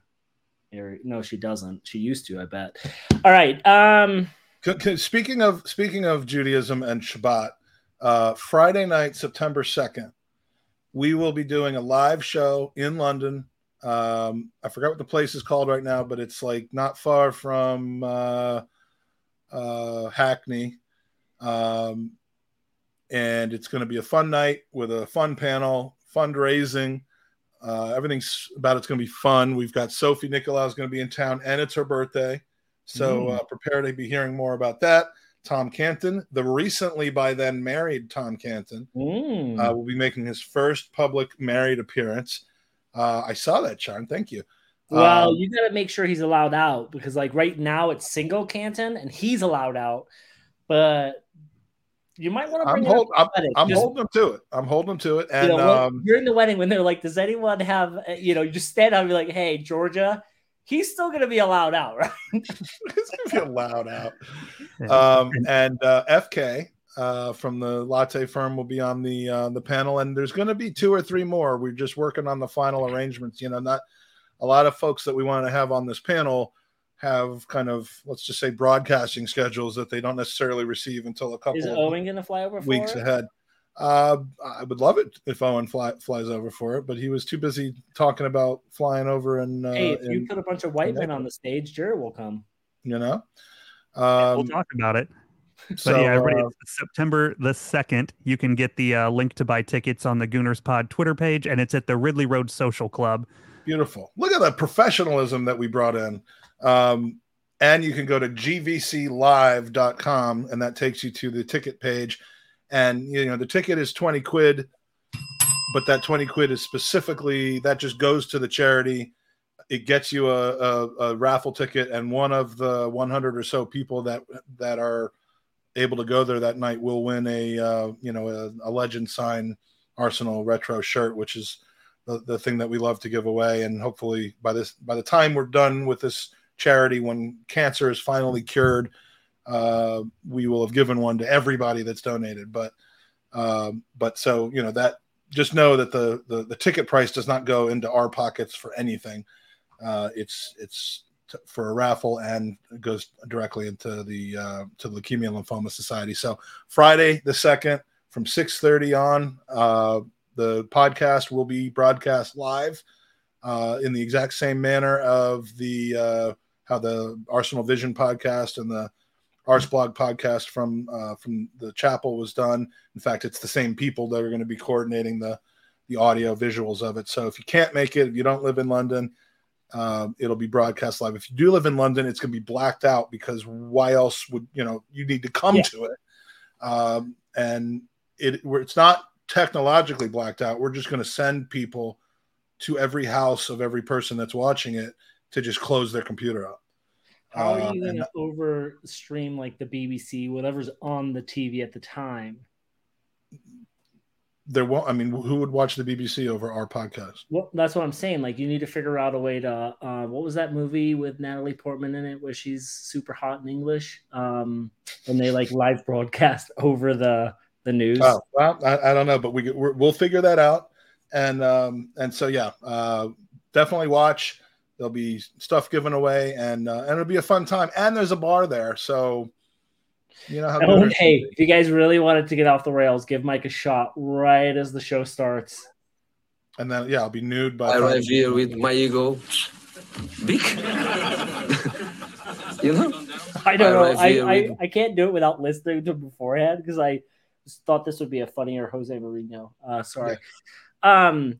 area. No, she doesn't. She used to, I bet. All right. Um, C- c- Speaking of speaking of Judaism and Shabbat, uh, Friday night, September second, we will be doing a live show in London. Um, I forgot what the place is called right now, but it's like not far from uh, uh, Hackney, um, and it's going to be a fun night with a fun panel, fundraising. Uh, everything's about it's going to be fun. We've got Sophie Nicolau is going to be in town, and it's her birthday. So Mm. uh, prepare to be hearing more about that. Tom Canton, the recently by then married Tom Canton, mm, uh, will be making his first public married appearance. Uh, I saw that, Sean. Thank you. well, um, you got to make sure he's allowed out because, like, right now it's single Canton and he's allowed out. But you might want to I'm, bring it up hold, I'm. I'm Just- holding him to it. I'm holding him to it. you And know, when- um, during the wedding when they're like, "Does anyone have?" uh, You know, you just stand up and be like, "Hey, Georgia, he's still gonna be allowed out, right?" he's gonna be allowed out. Um, and uh, FK uh, from the latte firm will be on the uh, the panel, and there's going to be two or three more. We're just working on the final arrangements. You know, not a lot of folks that we want to have on this panel have kind of let's just say broadcasting schedules that they don't necessarily receive until a couple Is of Owen gonna fly over for weeks it? ahead. Uh, I would love it if Owen fly, flies over for it, but he was too busy talking about flying over and uh, Hey, if you in- put a bunch of white men on the stage, Jared will come. you know. we'll Um, talk about it. But so, yeah, everybody, uh, September the 2nd. You can get the uh, link to buy tickets on the Gooners Pod Twitter page, and it's at the Ridley Road Social Club. Beautiful. Look at that professionalism that we brought in. Um, and you can go to gvclive.com and that takes you to the ticket page. And you know, the ticket is 20 quid, but that 20 quid is specifically that just goes to the charity. It gets you a, a, a raffle ticket, and one of the 100 or so people that that are able to go there that night will win a uh, you know a, a legend sign Arsenal retro shirt, which is the, the thing that we love to give away and hopefully by this by the time we're done with this charity when cancer is finally cured uh, we will have given one to everybody that's donated. But um, but so you know that just know that the, the the ticket price does not go into our pockets for anything. Uh, it's it's t- for a raffle and goes directly into the uh, to the leukemia and lymphoma society. So friday the second from 6.30 on uh, the podcast will be broadcast live uh, in the exact same manner of the uh, how the Arsenal Vision podcast and the Arseblog podcast from uh, from the chapel was done. In fact, it's the same people that are going to be coordinating the the audio visuals of it. So if you can't make it, if you don't live in London, um, it'll be broadcast live. If you do live in London, it's going to be blacked out because why else would you know you need to come Yeah. to it? Um, and it it's not technologically blacked out. We're just going to send people to every house of every person that's watching it to just close their computer up. How Uh, are you and- gonna over stream like the BBC, whatever's on the TV at the time? There won't. I mean, who would watch the BBC over our podcast? Well, that's what I'm saying. Like, you need to figure out a way to. Uh, what was that movie with Natalie Portman in it, where she's super hot in English? Um, and they like live broadcast over the the news. Oh, well, I, I don't know, but we we're, we'll figure that out. And um, and so yeah, uh, definitely watch. There'll be stuff given away, and uh, and it'll be a fun time. And there's a bar there, so you know how. Oh, hey, if you guys really wanted to get off the rails, give Mike a shot right as the show starts. And then yeah, I'll be nude by. I the time- arrive here with my ego big. you know? I don't know. I, I, I can't do it without listening to beforehand because I just thought this would be a funnier Jose Mourinho. Uh, sorry. Um,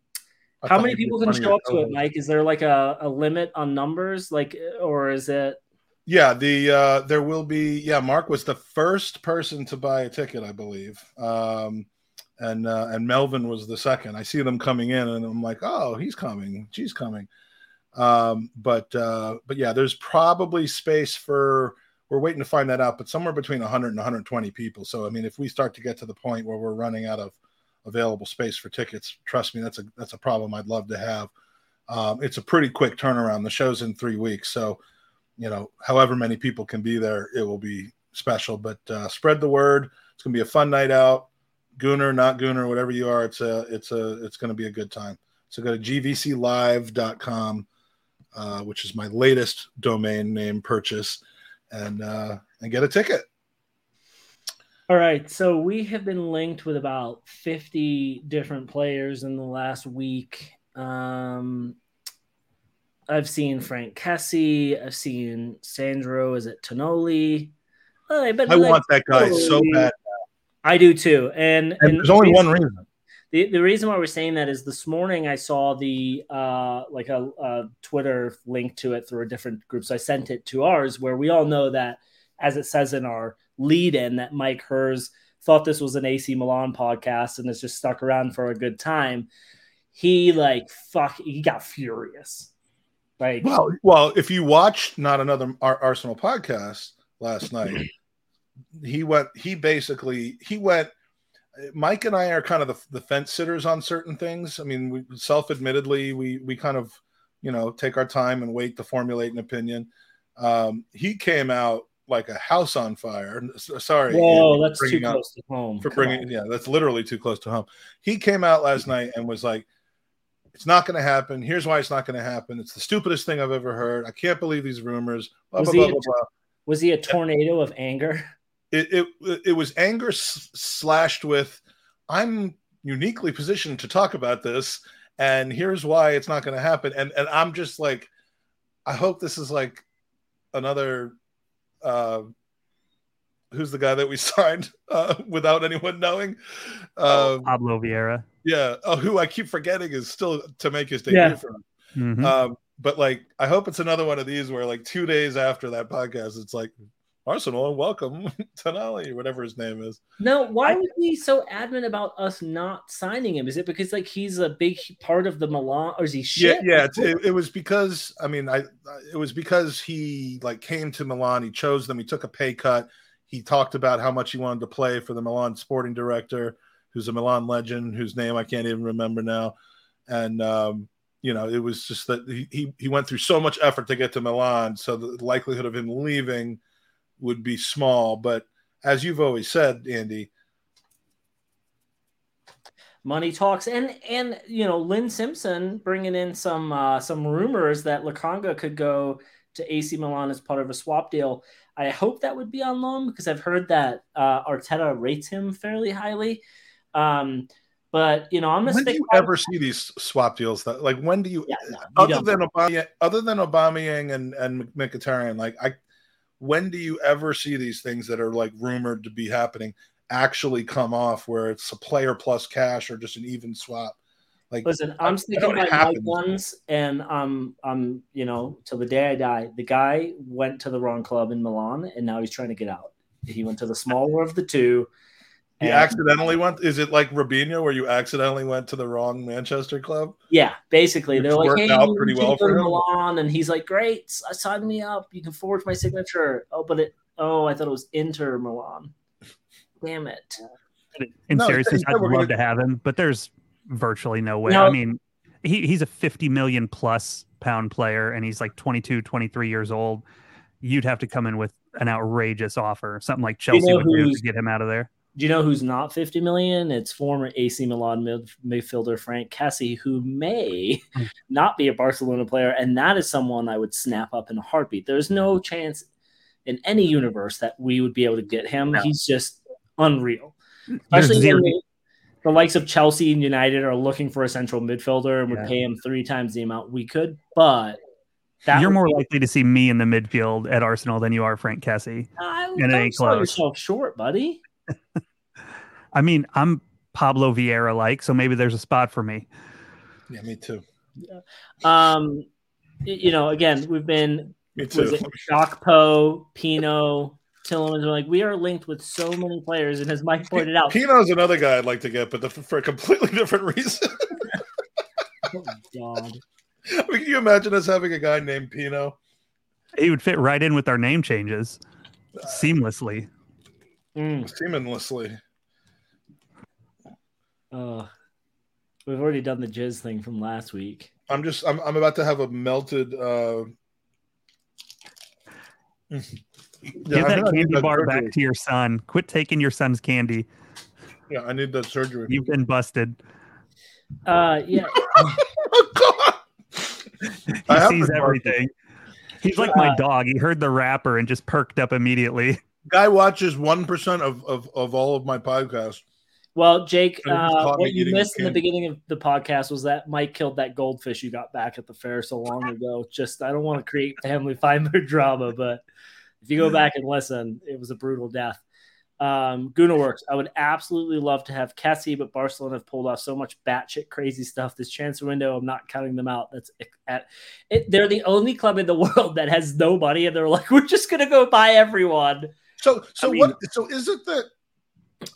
I how many people can show up to it. Mike? Is there like a, a limit on numbers, like, or is it? Yeah, the uh there will be yeah, Mark was the first person to buy a ticket, I believe. Um and uh and Melvin was the second. I see them coming in and I'm like, "Oh, he's coming. She's coming." Um, but uh, but yeah, there's probably space for. We're waiting to find that out, but somewhere between 100 and 120 people. So I mean, if we start to get to the point where we're running out of available space for tickets, trust me, that's a that's a problem I'd love to have. Um, it's a pretty quick turnaround. The show's in three weeks, so you know, however many people can be there, it will be special. But uh, spread the word. It's gonna be a fun night out. Gooner, not Gooner, whatever you are, it's a it's a it's gonna be a good time. So go to gvclive.com, uh, which is my latest domain name purchase, and uh, and get a ticket. All right, so we have been linked with about 50 different players in the last week. Um, I've seen Frank Kessie. I've seen Sandro, is it Tonali? Uh, but I like, want that guy so bad. I do too. And, And there's only one reason- reason. The, the reason why we're saying that is this morning I saw the uh, like a, a Twitter link to it through a different group. So I sent it to ours where we all know that, as it says in our lead in, that Mike Hers thought this was an AC Milan podcast and has just stuck around for a good time. He like fuck, he got furious. Like, Well, well, if you watched not another Ar- Arsenal podcast last night, he went. He basically he went. Mike and I are kind of the, the fence sitters on certain things. I mean, we self-admittedly we we kind of you know take our time and wait to formulate an opinion. Um, he came out like a house on fire. Sorry, whoa, that's too close to home. for Come bringing on. yeah that's literally too close to home he came out last night and was like it's not going to happen here's why it's not going to happen it's the stupidest thing i've ever heard i can't believe these rumors blah Was blah he- blah blah, blah. Was he a tornado of anger? It, it it was anger s- slashed with i'm uniquely positioned to talk about this and here's why it's not going to happen and and i'm just like i hope this is like another uh who's the guy that we signed uh, without anyone knowing um, Pablo Vieira. Yeah. Oh, who I keep forgetting is still to make his debut Yeah. for him. Mhm. Um, but like, I hope it's another one of these where like two days after that podcast, it's like Arsenal, and welcome Tonali or whatever his name is. No, why was he so adamant about us not signing him? Is it because like he's a big part of the Milan, or is he shit? Yeah, yeah. It, it was because I mean, I it was because he like came to Milan. He chose them. He took a pay cut. He talked about how much he wanted to play for the Milan sporting director, who's a Milan legend, whose name I can't even remember now. And um, you know, it was just that he he went through so much effort to get to Milan, so the likelihood of him leaving would be small. But as you've always said, Andy, money talks, and and you know Lynn Simpson bringing in some uh, some rumors that Lokonga could go to AC Milan as part of a swap deal. I hope that would be on loan because I've heard that uh, Arteta rates him fairly highly. Um, but you know, I'm gonna when do you ever see these swap deals? That like when do you Yeah, no, you other don't. than Obama, other than Aubameyang and and Mkhitaryan, like I, when do you ever see these things that are like rumored to be happening actually come off where it's a player plus cash or just an even swap? Like, Listen, I'm sticking by my ones, and I'm, I'm, you know, till the day I die. The guy went to the wrong club in Milan, and now he's trying to get out. He went to the smaller of the two. He and- accidentally went. Is it like Robinho, where you accidentally went to the wrong Manchester club? Yeah, basically, Which they're like, worked "Hey, out you pretty should well go for to him. Milan," and he's like, "Great, s- uh, sign me up. You can forge my signature." Oh, but it. Oh, I thought it was Inter Milan. Damn it. In No, he seriousness, I'd love gonna- to have him, but there's virtually no way. No. I mean, he, he's a 50 million plus pound player and he's like 22, 23 years old. You'd have to come in with an outrageous offer, something like Chelsea know would do who's- to get him out of there. Do you know who's not 50 million? It's former AC Milan mid- midfielder Frank Kessie, who may not be a Barcelona player, and that is someone I would snap up in a heartbeat. There's no chance in any universe that we would be able to get him. No. He's just unreal. Especially when the, the likes of Chelsea and United are looking for a central midfielder and would Yeah. pay him three times the amount we could. But that You're more be- likely to see me in the midfield at Arsenal than you are Frank Kessie. I, and it don't ain't close. yourself short, buddy. I mean, I'm Pablo Vieira like, so maybe there's a spot for me. Yeah, me too. Um, you know, again, we've been Me was too. it Shockpo, Pino, Tielemans. We're like, we are linked with so many players, and as Mike pointed out, Pino's another guy I'd like to get, but the, for a completely different reason. oh, God. I mean, can you imagine us having a guy named Pino? He would fit right in with our name changes seamlessly. Mm. Seamlessly. Uh, we've already done the jizz thing from last week. I'm just I'm I'm about to have a melted uh Yeah, Give that think I need candy that bar surgery. back to your son. Quit taking your son's candy. Yeah, I need that surgery. You've been busted. Uh, yeah. oh God. He I sees been everything. He's like my Uh, dog. He heard the rapper and just perked up immediately. Guy watches one percent of, of of all of my podcasts. Well, Jake, And it just uh, what you missed in the beginning of the podcast was that Mike killed that goldfish you got back at the fair so long ago. Just, I don't want to create family fiber drama, but if you go back and listen, it was a brutal death. Um, Goonerworks, I would absolutely love to have Kessie, but Barcelona have pulled off so much batshit crazy stuff this transfer window. I'm not counting them out. That's at it. They're the only club in the world that has no money, and they're like, we're just gonna go buy everyone. So so I mean- what so is it that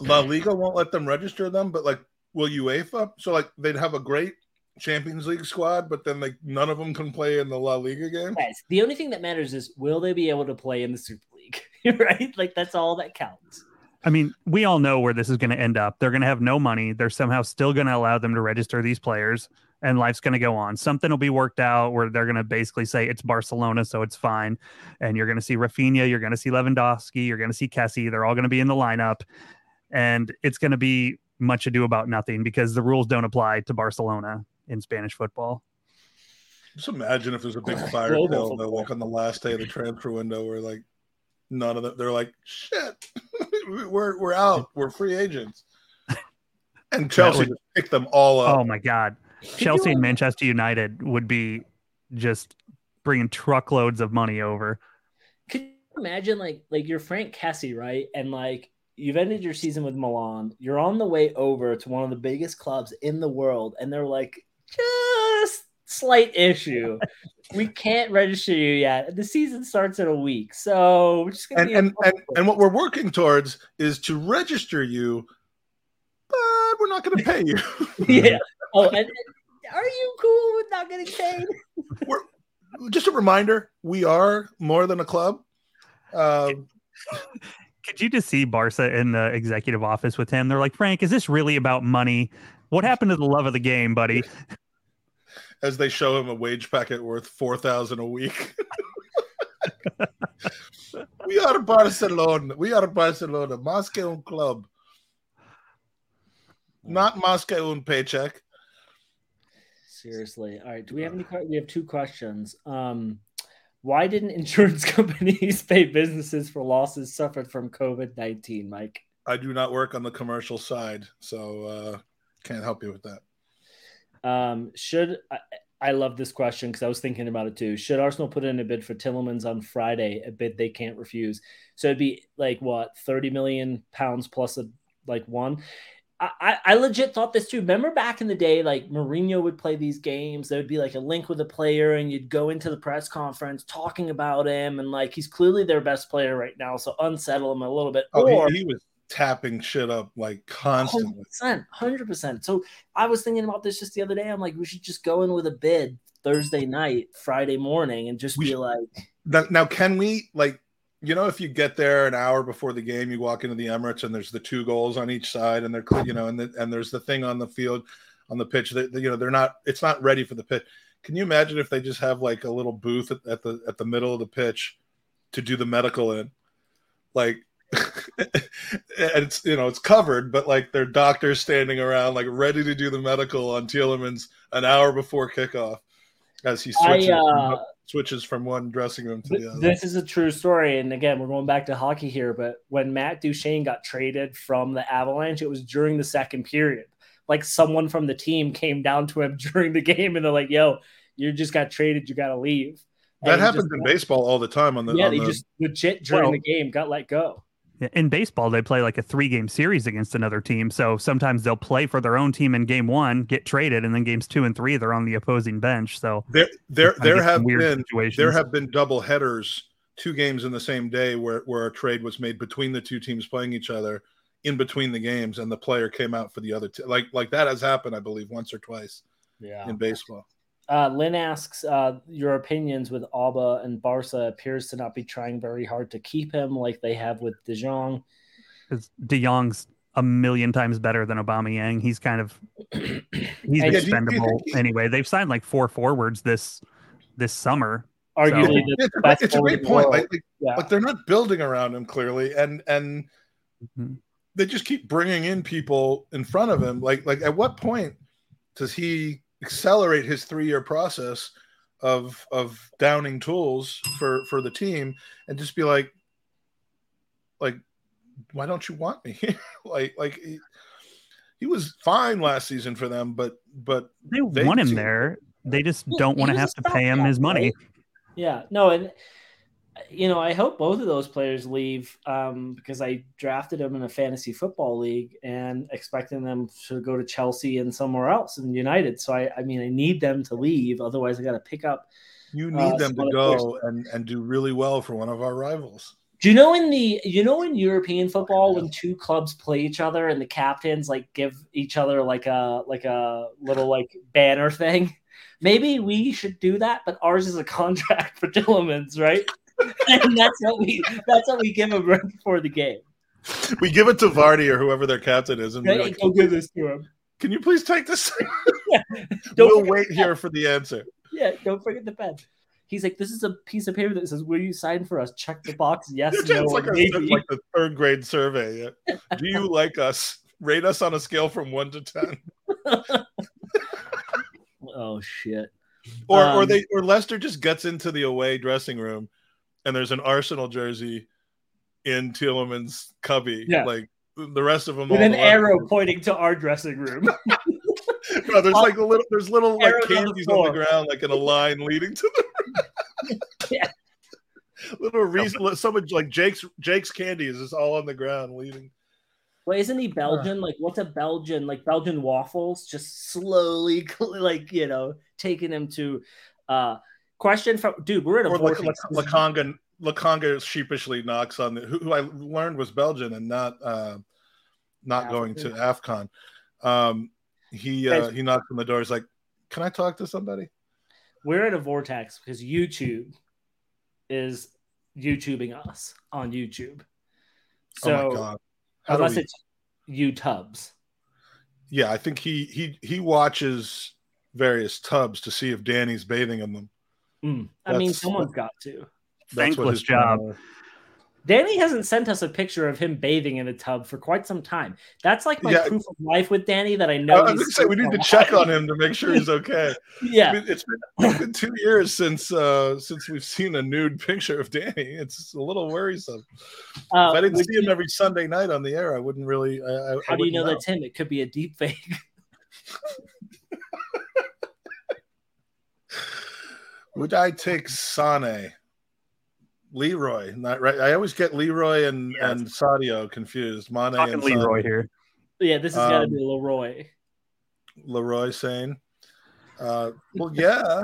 La Liga won't let them register them, but like will UEFA? So like they'd have a great Champions League squad, but then like none of them can play in the La Liga game. Guys, the only thing that matters is will they be able to play in the Super League, right? Like that's all that counts. I mean, we all know where this is going to end up. They're going to have no money. They're somehow still going to allow them to register these players, and life's going to go on. Something will be worked out where they're going to basically say it's Barcelona, so it's fine. And you're going to see Rafinha, you're going to see Lewandowski, you're going to see Kessie. They're all going to be in the lineup, and it's going to be much ado about nothing because the rules don't apply to Barcelona in Spanish football. Just imagine if there's a big fire Global sale though, football. like on the last day of the transfer window where like none of them they're like, shit, we're we're out, we're free agents. And Chelsea would- just picked them all up. Oh my God. Chelsea and Manchester United would be just bringing truckloads of money over. Could you imagine like like you're Frank Kessie, right? And like you've ended your season with Milan. You're on the way over to one of the biggest clubs in the world, and they're like, just slight issue. we can't register you yet. The season starts in a week, so we're just gonna and be and, and and what we're working towards is to register you, but we're not going to pay you. yeah. Oh, and, and are you cool with not getting paid? we're just a reminder: we are more than a club. Um, Could you just see Barca in the executive office with him? They're like, Frank, is this really about money? What happened to the love of the game, buddy? as they show him a wage packet worth four thousand a week. we are Barcelona. We are Barcelona. Moscow club. Not Moscow and paycheck. Seriously. All right. Do we have any? We have two questions. Um, why didn't insurance companies pay businesses for losses suffered from COVID nineteen, Mike? I do not work on the commercial side, so uh, can't help you with that. Um, should I, I love this question because I was thinking about it too. Should Arsenal put in a bid for Tielemans on Friday? A bid they can't refuse. So it'd be like what thirty million pounds plus a like one. I, I- legit thought this too. Remember back in the day, like Mourinho would play these games. There would be like a link with a player, and you'd go into the press conference talking about him, and like he's clearly their best player right now. So unsettle him a little bit. Oh, or he, he was tapping shit up like constantly. 100%, So I was thinking about this just the other day. I'm like, we should just go in with a bid Thursday night, Friday morning, and just We be should- like, now, can we like, you know, if you get there an hour before the game, you walk into the Emirates and there's the two goals on each side, and they're you know, and the, and there's the thing on the field, on the pitch that you know they're not, it's not ready for the pitch. Can you imagine if they just have like a little booth at, at the at the middle of the pitch to do the medical in, like. and it's you know it's covered, but like their doctors standing around like ready to do the medical on Tielemans an hour before kickoff as he I, switches uh, switches from one dressing room to the other. This is a true story. And again, we're going back to hockey here. But when Matt Duchene got traded from the Avalanche, it was during the second period. Like someone from the team came down to him during the game and they're like, yo, you just got traded. You got to leave. That And he happens just- in baseball all the time. On the Yeah, on they the, just legit during Well- the game got let go. In baseball, they play like a three game series against another team. So sometimes they'll play for their own team in game one, get traded, and then games two and three, they're on the opposing bench. So there there there have weird been situations. there have been double headers, two games in the same day where where a trade was made between the two teams playing each other in between the games, and the player came out for the other. T- like like that has happened, I believe, once or twice Yeah. in baseball. Uh, Lynn asks uh, your opinions with Alba and Barca appears to not be trying very hard to keep him like they have with De Jong. Because De Jong's a million times better than Aubameyang. He's kind of he's Yeah, you- you expendable anyway. They've signed like four forwards this this summer. Arguably, Yeah, the it's, a, it's a great point. world. Like, like, Yeah. like they're not building around him clearly, and and Mhm. they just keep bringing in people in front of him. Like like at what point does he accelerate his three year process of of downing tools for for the team and just be like like why don't you want me like like he, he was fine last season for them but but They, They want him seem- there. They just He- don't want to have to pay him stopgap, his money. right? Yeah, no, and you know, I hope both of those players leave um, because I drafted them in a fantasy football league and expecting them to go to Chelsea and somewhere else in United. So I, I mean, I need them to leave. Otherwise, I got to pick up. you Uh, need them to go and and do really well for one of our rivals Do you know in the you know in European football when two clubs play each other and the captains like give each other like a like a little like banner thing? Maybe we should do that, but ours is a contract for Tielemans, right? and that's what we that's what we give him right before the game. we give it to Vardy or whoever their captain is and we're like, Go give this to him. can you please take this Don't we'll wait here for the answer Yeah, don't forget the pen. He's like, this is a piece of paper that says, "Will you sign for us?" Check the box. Yes, it's no, like, or a, like the third grade survey yeah. do you like us rate us on a scale from one to ten. oh shit! or or Um, they or Leicester just gets into the away dressing room and there's an Arsenal jersey in Tielemans' cubby. Yeah. Like the rest of them With all an the arrow pointing to our dressing room. No, there's like a little there's little like Arrows on the candies on the, ground, like in a line leading to the Yeah. little reason someone like Jake's Jake's candies is all on the ground leading. Well, isn't he Belgian? Like, what's a Belgian? Like Belgian waffles, just slowly, like you know, taking him to. uh Question from dude, we're in a Or like vortex. Lokonga Lokonga sheepishly knocks on the who, who I learned was Belgian and not uh not going to AFCON. Um he uh he knocks on the door, he's like, Can I talk to somebody? we're in a vortex because YouTube is YouTubing us on YouTube. So oh my god. Unless we- it's YouTubes. yeah, I think he he he watches various tubs to see if Danny's bathing in them. Mm. I mean, someone's got to. Thankless his job. Danny hasn't sent us a picture of him bathing in a tub for quite some time. That's like my Yeah. proof of life with Danny that I know. I know. was gonna say we need to alive. check on him to make sure he's okay. Yeah, I mean, it's been, it's been two years since uh since we've seen a nude picture of Danny. It's a little worrisome. Uh, if I didn't would see him every Sunday night on the air, I wouldn't really. I, I, I how do you wouldn't know that's him? It could be a deep fake. Would I take Sane? Leroy, not right. I always get Leroy and Yeah. and Sadio confused. Mane Talking and Leroy Sané. here. yeah, this has got to Um, be Leroy. Leroy Sané, uh, "Well, yeah."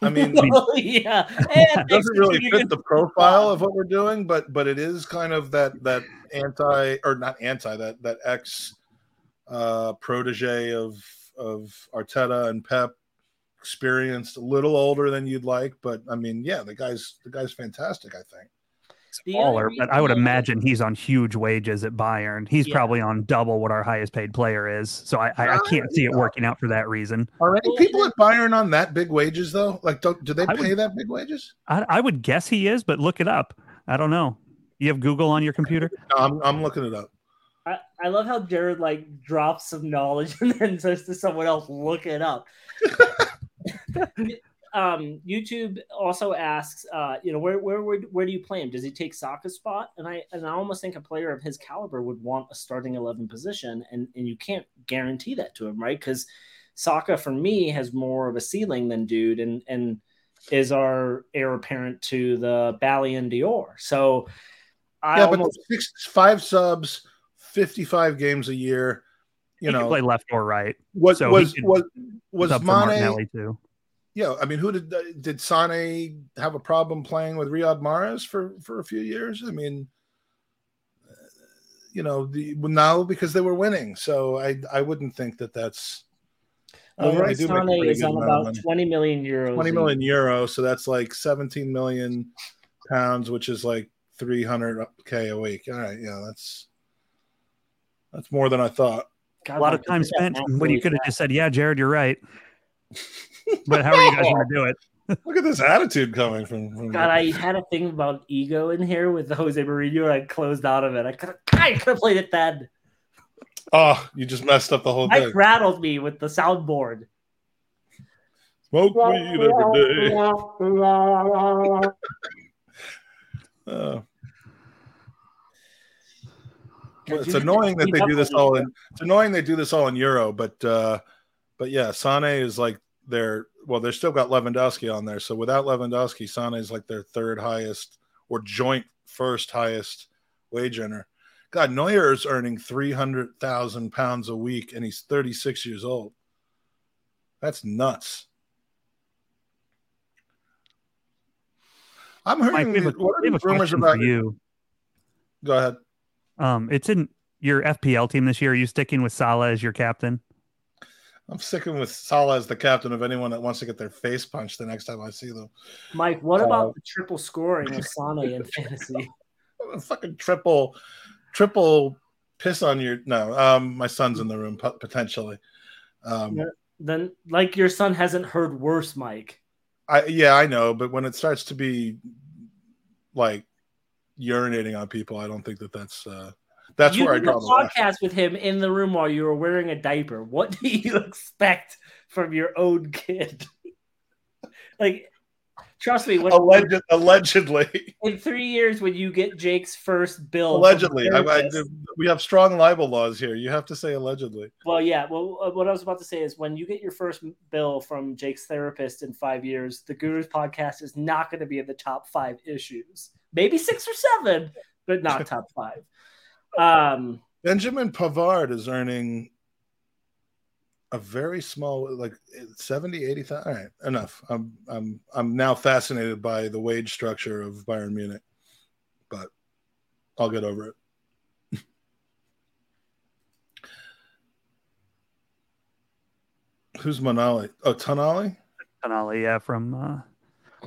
I mean, Oh, yeah, it doesn't really fit the profile of what we're doing, but but it is kind of that that anti or not anti that that ex uh, protege of of Arteta and Pep, experienced, a little older than you'd like, but I mean, yeah, the guy's the guy's fantastic. I think. The only Baller, but I would imagine he's on huge wages at Bayern. He's Yeah. probably on double what our highest paid player is. So I, I, I can't see it working out for that reason. Are any people at Bayern on that big wages though? Like, don't, do they I would- pay that big wages? I, I would guess he is, but look it up. I don't know. You have Google on your computer? No, I'm I'm looking it up. I, I love how Jared like drops some knowledge and then says to someone else, "Look it up." um, YouTube also asks, uh, you know, where, where where where do you play him? Does he take Saka's spot? And I and I almost think a player of his caliber would want a starting eleven position, and and you can't guarantee that to him, right? Because Saka for me has more of a ceiling than dude, and and is our heir apparent to the Ballon d'Or. So I yeah, almost but six, five subs, fifty-five games a year. You he can know, play left or right. was so he was could was was Sub Mane? Too. Yeah, I mean, who did did Sane have a problem playing with Riyad Mahrez for for a few years? I mean, uh, you know, the, now because they were winning. So I I wouldn't think that that's Leroy they a Sané pretty is on about money. 20 million euros. 20 a million year. euro, so that's like 17 million pounds, which is like 300k a week. All right, yeah, that's that's more than I thought. God, A lot of time look at that spent when you could have just said, "Yeah, Jared, you're right." but how are you guys going to do it? Look at this attitude coming from. from God, I had a thing about ego in here with Jose Mourinho, and I closed out of it. I could I could have played it then. oh, you just messed up the whole Mike thing. rattled me with the soundboard. Smoke weed every day. Uh, well, it's annoying that they do this all in. It's annoying they do this all in euro, but uh, but yeah, Sané is like their well, they're still got Lewandowski on there. So without Lewandowski, Sané is like their third highest or joint first highest wage earner. God, Neuer is earning three hundred thousand pounds a week, and he's thirty six years old. That's nuts. I'm Mike, hearing we have a, what are we have rumors about you. Go ahead. Um, it's in your FPL team this year. Are you sticking with Salah as your captain? I'm sticking with Salah as the captain of anyone that wants to get their face punched the next time I see them. Mike, what Uh, about the triple scoring of Sané in fantasy? Fucking triple, triple piss on your. No, um, my son's in the room potentially. Um, Yeah. Then, like your son hasn't heard worse, Mike. I yeah, I know, but when it starts to be like urinating on people, I don't think that that's uh, that's you where I draw the podcast with him in the room while you were wearing a diaper. What do you expect from your own kid? like, trust me, when, Alleged, allegedly, in three years, when you get Jake's first bill, allegedly, I, I, we have strong libel laws here. You have to say allegedly. Well, yeah. Well, uh, what I was about to say is when you get your first bill from Jake's therapist in five years, the Gurus podcast is not going to be in the top five issues. Maybe six or seven, but not top five. Um, Benjamin Pavard is earning a very small, like 70, 80,000. All right, enough. I'm, I'm, I'm now fascinated by the wage structure of Bayern Munich, but I'll get over it. Who's Manali? Oh, Tonali? Tonali, yeah, from uh,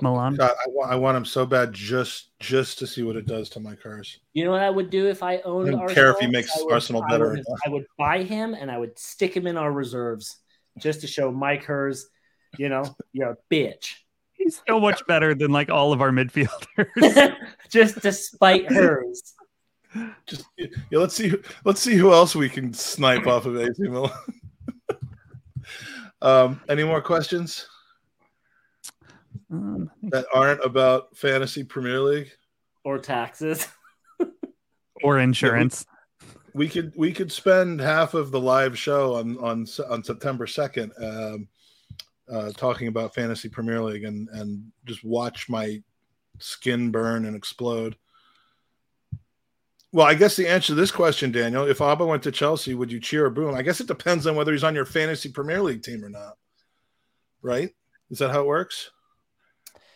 Milan. God, I, wa- I want him so bad just just to see what it does to my cars. you know what I would do if I owned I don't Arsenal? care if he makes I would- Arsenal I better would- I would buy him and I would stick him in our reserves just to show Mike Hers, you know, you're a bitch. He's so much better than like all of our midfielders. just despite hers. Just yeah, let's see let's see who else we can snipe off of AC Milan. um, any more questions Um, that aren't about fantasy Premier League? Or taxes. or insurance. We could we could spend half of the live show on on on September second um, uh, talking about fantasy Premier League and and just watch my skin burn and explode. Well, I guess the answer to this question, Daniel, if Auba went to Chelsea, would you cheer or boo him? I guess it depends on whether he's on your fantasy Premier League team or not. Right? Is that how it works?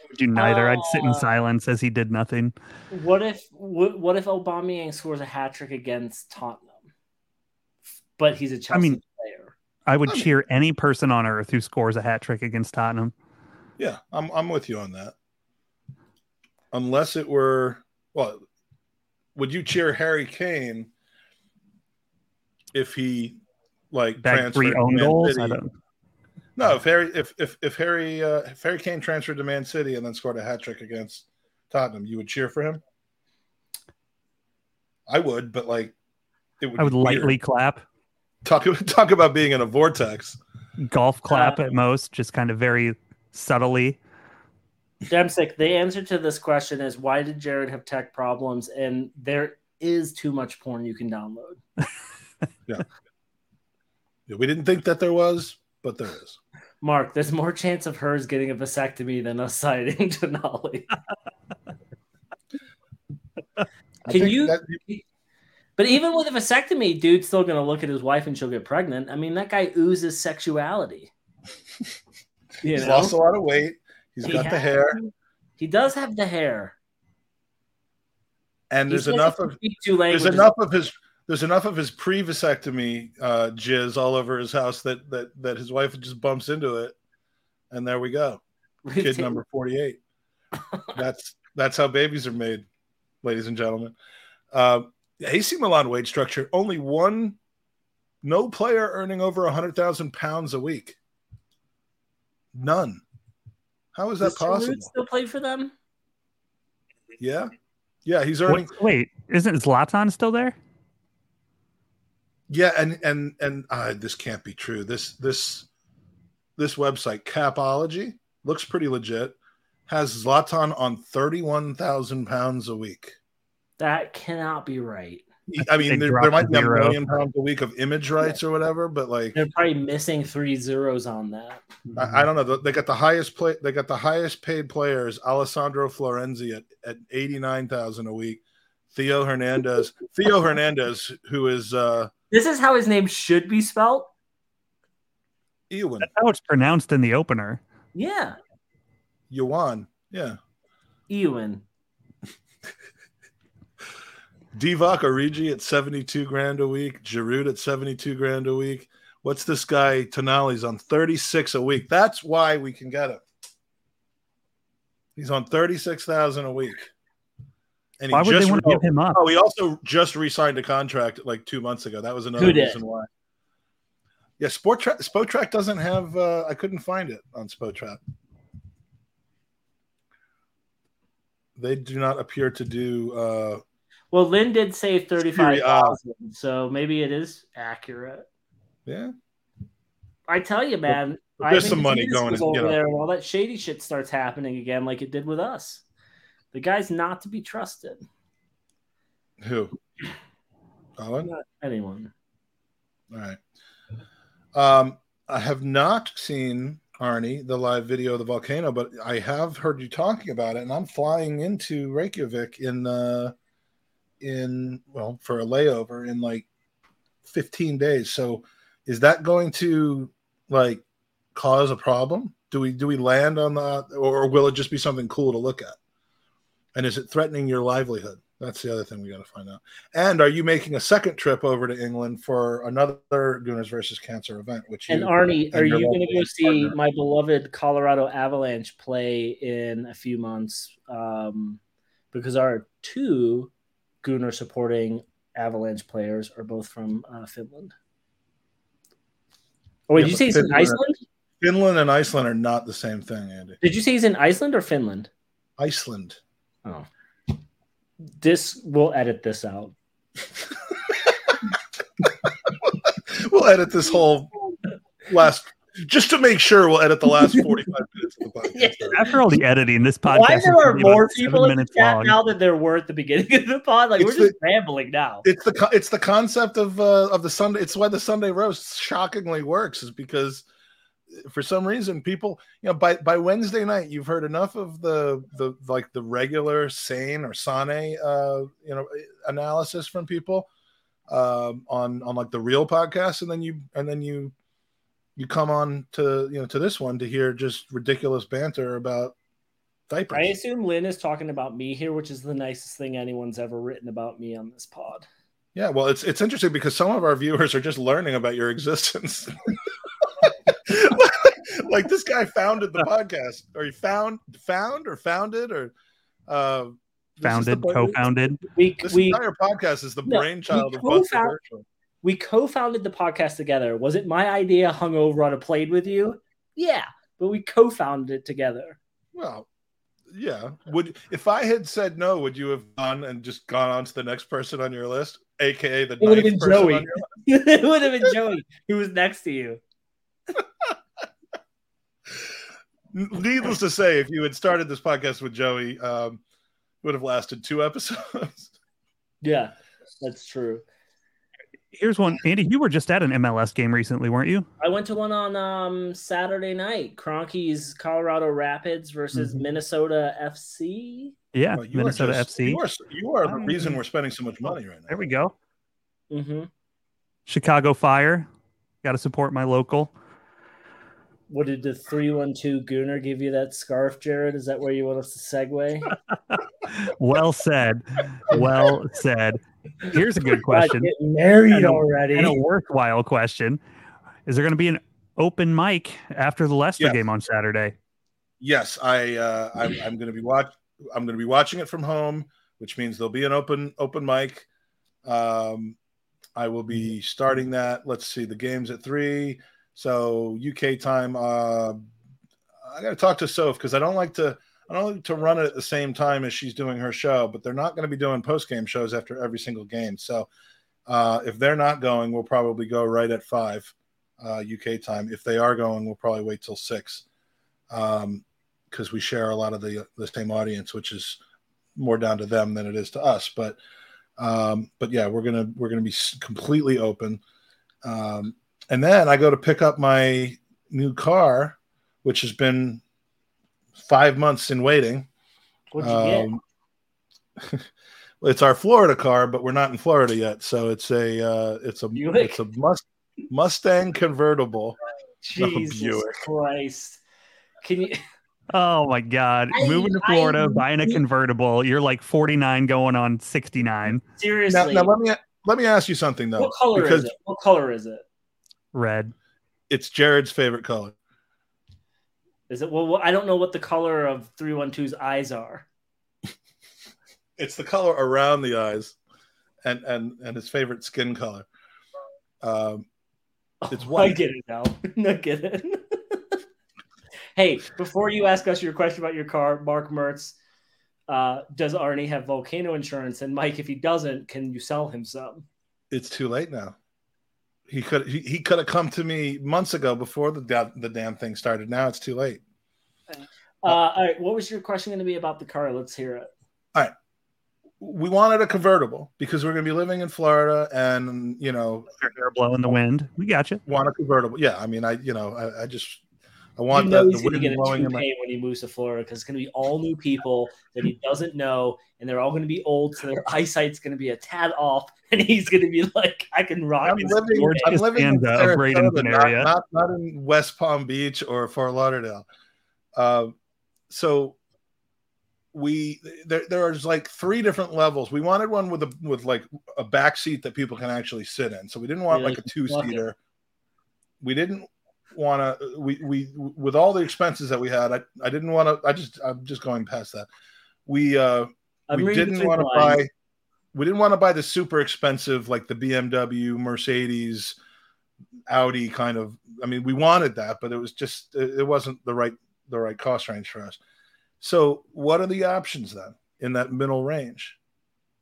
Would do neither. I'd sit in Uh, silence as he did nothing. What if what, what if Aubameyang scores a hat trick against Tottenham, but he's a Chelsea mean- player? I would I mean- cheer any person on earth who scores a hat trick against Tottenham. Yeah, I'm I'm with you on that. Unless it were well, would you cheer Harry Kane if he like Back three transferred to own goals. I don't. No, if Harry if if if Harry uh, if Harry Kane transferred to Man City and then scored a hat trick against Tottenham, you would cheer for him. I would, but like it would. I would be weird. lightly clap, talk talk about being in a vortex. golf clap Uh, at most, just kind of very subtly. Demsick, the answer to this question is why did Jared have tech problems? And there is too much porn you can download. yeah. Yeah, we didn't think that there was, but there is. Mark, there's more chance of hers getting a vasectomy than us citing Tonali. Can you- that- But even with a vasectomy, dude's still gonna look at his wife and she'll get pregnant. I mean, that guy oozes sexuality. He's know? lost a lot of weight. He's He got the hair, He does have the hair. and there's enough of can speak two there's enough of his there's enough of his pre-vasectomy uh, jizz all over his house that that that his wife just bumps into it, and there we go. Kid number 48. That's that's how babies are made, ladies and gentlemen. Uh, AC Milan wage structure only one, no player earning over a hundred thousand pounds a week. None. How is that Does Giroud possible? Still play for them? Yeah, yeah, he's earning. What- wait, isn't Zlatan still there? Yeah, and and and uh, this can't be true. This this this website Capology looks pretty legit. Has Zlatan on thirty one thousand pounds a week. That cannot be right. I mean, there, there might a be a million pounds a week of image rights or whatever, but like They're probably missing three zeros on that. I, I don't know. They got the highest play. They got the highest paid players. Alessandro Florenzi at, at eighty nine thousand a week. Theo Hernandez. Theo Hernandez, who is uh This is how his name should be spelled. Ewan That's how it's pronounced in the opener. Yeah, Yuan. Yeah. Ewan. Divock Origi at 72 grand a week, Giroud at 72 grand a week. What's this guy Tonali's on 36 a week? That's why we can get him. He's on 36,000 a week. And Why would they just want to give him up? Oh, he also just re-signed a contract like two months ago. That was another reason why. Yeah, Sport Track Spotrac doesn't have uh I couldn't find it on Spotrac. They do not appear to do uh Well, Lynn did say thirty-five Serie so maybe it is accurate. yeah. I tell you, man. But there's some money going in, you over know. there, and all that shady shit starts happening again, like it did with us. The guy's not to be trusted. Who? Owen? Not anyone. All right. Um, I have not seen Arnie the live video of the volcano, but I have heard you talking about it, and I'm flying into Reykjavik in uh, in well for a layover in like 15 days. So, is that going to like cause a problem? Do we do we land on that, or will it just be something cool to look at? And is it threatening your livelihood? That's the other thing we got to find out. And are you making a second trip over to England for another Gooners versus Cancer event? Which you, And Arnie, and are you going to go see partner. my beloved Colorado Avalanche play in a few months? Um, because our two Gooner supporting Avalanche players are both from uh, Finland. Oh, wait, Yeah, did you say he's in Iceland? Finland and Iceland are not the same thing, Andy. Did you say he's in Iceland or Finland? Iceland. Oh, this we'll edit this out. We'll edit this whole last just to make sure. We'll edit the last forty-five minutes of the podcast. After all the editing, this podcast Why is there are more people in the chat long. now than there were at the beginning of the pod? Like It's we're just rambling now. It's the it's the concept of uh, of the Sunday. It's why the Sunday roast shockingly works, is because for some reason people you know by by Wednesday night you've heard enough of the the like the regular sane or sane uh you know analysis from people um on on like the real podcast and then you and then you you come on to you know to this one to hear just ridiculous banter about diapers. I assume Lynn is talking about me here, which is the nicest thing anyone's ever written about me on this pod. Yeah, well, it's it's interesting because some of our viewers are just learning about your existence. like this guy founded the podcast, or he found found or founded or uh, Founded, the- co-founded. We This we entire podcast is the No, brainchild we of Buster we co-founded the podcast together. Was it my idea hungover on a plane with you? Yeah, but we co-founded it together. Well, yeah. Would if I had said no, would you have gone and just gone on to the next person on your list, aka the It would have been Joey. it would have been Joey who was next to you. Needless to say, if you had started this podcast with Joey, um, it would have lasted two episodes. Yeah, that's true. Here's one, Andy. You were just at an MLS game recently, weren't you? I went to one on um Saturday night. Kroenke's Colorado Rapids versus Mhm. Minnesota FC. Yeah, Well, you Minnesota just- FC. You are, you are the Um, reason we're spending so much money right now. There we go. Mm-hmm. Chicago Fire. Got to support my local. What did the three one two Gooner give you that scarf, Jared? Is that where you want us to segue? Well said. Well said. Here's a good question get married And a- already. and a worthwhile question: Is there going to be an open mic after the Leicester Yes. game on Saturday? Yes, I uh, I'm, I'm going to be watch. I'm going to be watching it from home, which means there'll be an open open mic. Um, I will be starting that. Let's see, the game's at three, so UK time. Uh, I got to talk to Soph because I don't like to. I don't like to run it at the same time as she's doing her show, but they're not going to be doing post game shows after every single game. So uh, if they're not going, we'll probably go right at five uh, UK time. If they are going, we'll probably wait till six um, because we share a lot of the the same audience, which is more down to them than it is to us. But um, but yeah, we're gonna we're gonna be completely open. Um, and then I go to pick up my new car, which has been five months in waiting. What'd you get? Um, it's our Florida car, but we're not in Florida yet, so it's a uh, it's a Buick? it's a must, Mustang convertible. Jesus Buick. Christ! Can you? Oh my God! I- Moving to I- Florida, buying a convertible. You're like 49 going on 69. Now, Seriously, now let me let me ask you something though, what color because is it? What color is it? Red. it's Jared's favorite color. Is it? Well, I don't know what the color of 312's eyes are. It's the color around the eyes, and and and his favorite skin color. Um, It's white. I white. get it now. I get it. hey, before you ask us your question about your car, Mark Mertz, uh, does Arnie have volcano insurance? And Mike, if he doesn't, can you sell him some? it's too late now. He could he, he could have come to me months ago before the da- the damn thing started. Now it's too late. Uh, all right, what was your question going to be about the car? Let's hear it. All right. We wanted a convertible because we're going to be living in Florida, and you know, Your hair blow in the wind. We got you. want a convertible. Yeah, I mean, I you know, I, I just I want you know the, he's the going to wind get a blowing in my. when he moves to Florida because it's going to be all new people that he doesn't know, and they're all going to be old, so their eyesight's going to be a tad off, and he's going to be like, "I can rock." I'm living, I'm living in Costanza of Sarasota, not, area. not not in West Palm Beach or Fort Lauderdale. Uh, so we there there's like three different levels. We wanted one with a with like a back seat that people can actually sit in. So we didn't want Yeah, like a two seater. We didn't want to we we with all the expenses that we had. I I didn't want to. I just I'm just going past that. We uh I'm we didn't want to buy we didn't want to buy the super expensive like the BMW, Mercedes, Audi kind of. I mean, we wanted that, but it was just it wasn't the right the right cost range for us. So, what are the options then in that middle range?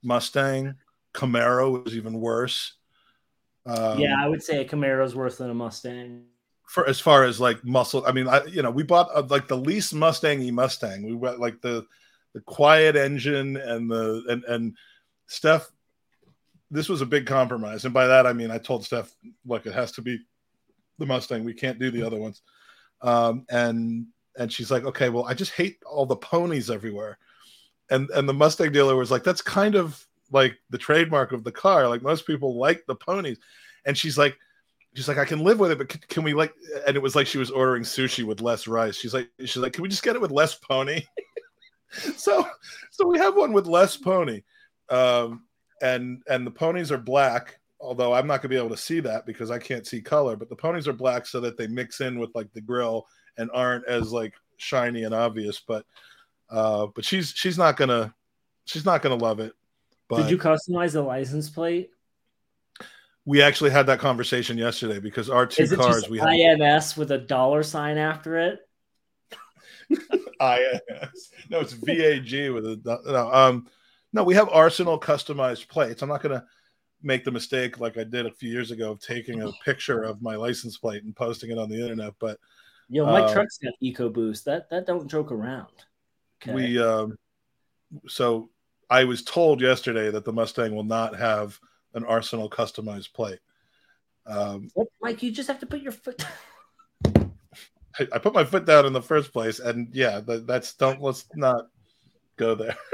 Mustang, Camaro is even worse. Um, yeah, I would say a is worse than a Mustang. For as far as like muscle, I mean, I you know we bought uh, like the least Mustangy Mustang. We went like the the quiet engine and the and and Steph. This was a big compromise, and by that I mean I told Steph, look, it has to be the Mustang. We can't do the other ones. Um, and and she's like, okay, well, I just hate all the ponies everywhere. And and the Mustang dealer was like, that's kind of like the trademark of the car. Like most people like the ponies. And she's like, she's like, I can live with it, but can, can we like? And it was like she was ordering sushi with less rice. She's like, she's like, can we just get it with less pony? so, so we have one with less pony, um, and and the ponies are black. Although I'm not gonna be able to see that because I can't see color, but the ponies are black so that they mix in with like the grill and aren't as like shiny and obvious. But uh, but she's she's not gonna she's not gonna love it. But Did you customize the license plate? We actually had that conversation yesterday because our two Is it cars just we have INS with a dollar sign after it? INS. No, it's VAG with a no. Um, no, we have Arsenal customized plates. I'm not gonna make the mistake like I did a few years ago of taking a picture of my license plate and posting it on the internet. But Yo, my Uh, truck's got EcoBoost. That that don't joke around. Okay. we, um, so I was told yesterday that the Mustang will not have an Arsenal customized plate. Um, Well, Mike, you just have to put your foot. I, I put my foot down in the first place, and yeah, that, that's don't let's not go there.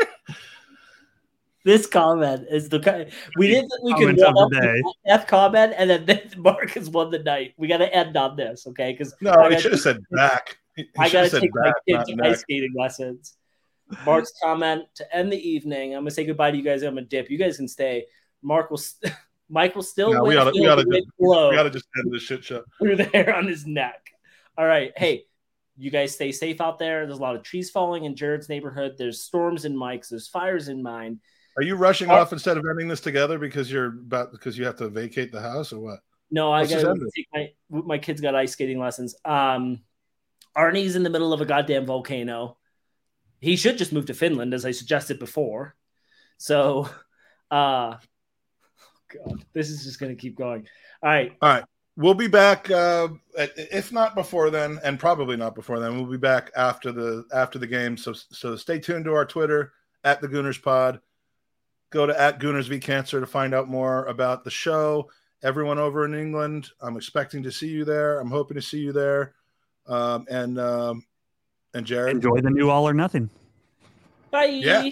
This comment is the kind we didn't think we could Comment of one the day. the F comment, and then Mark has won the night. We got to end on this, okay? Because No, I should have said back. He, he I should got have to said take my back, kids not to neck. ice skating lessons. Mark's comment to end the evening. I'm gonna say goodbye to you guys. I'm gonna dip. You guys can stay. Mark will. Mike will still No, we gotta- we gotta just- We got to just end this shit show. through the hair on his neck. All right, hey, you guys stay safe out there. There's a lot of trees falling in Jared's neighborhood. There's storms in Mike's. There's fires in mine. Are you rushing off instead of ending this together because you're about because you have to vacate the house or what? No, I Let's gotta take my my kids got ice skating lessons. Um, Arnie's in the middle of a goddamn volcano. He should just move to Finland, as I suggested before. So, uh, God, this is just gonna keep going. All right, All right. We'll be back uh, if not before then, and probably not before then. We'll be back after the after the game. So so stay tuned to our Twitter at the Gooners Pod. Go to at Gooners v Cancer to find out more about the show. Everyone over in England, I'm expecting to see you there. I'm hoping to see you there. Um, and um, and Jared, Enjoy the new All or Nothing. bye. Yeah.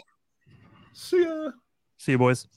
see ya. See you, boys.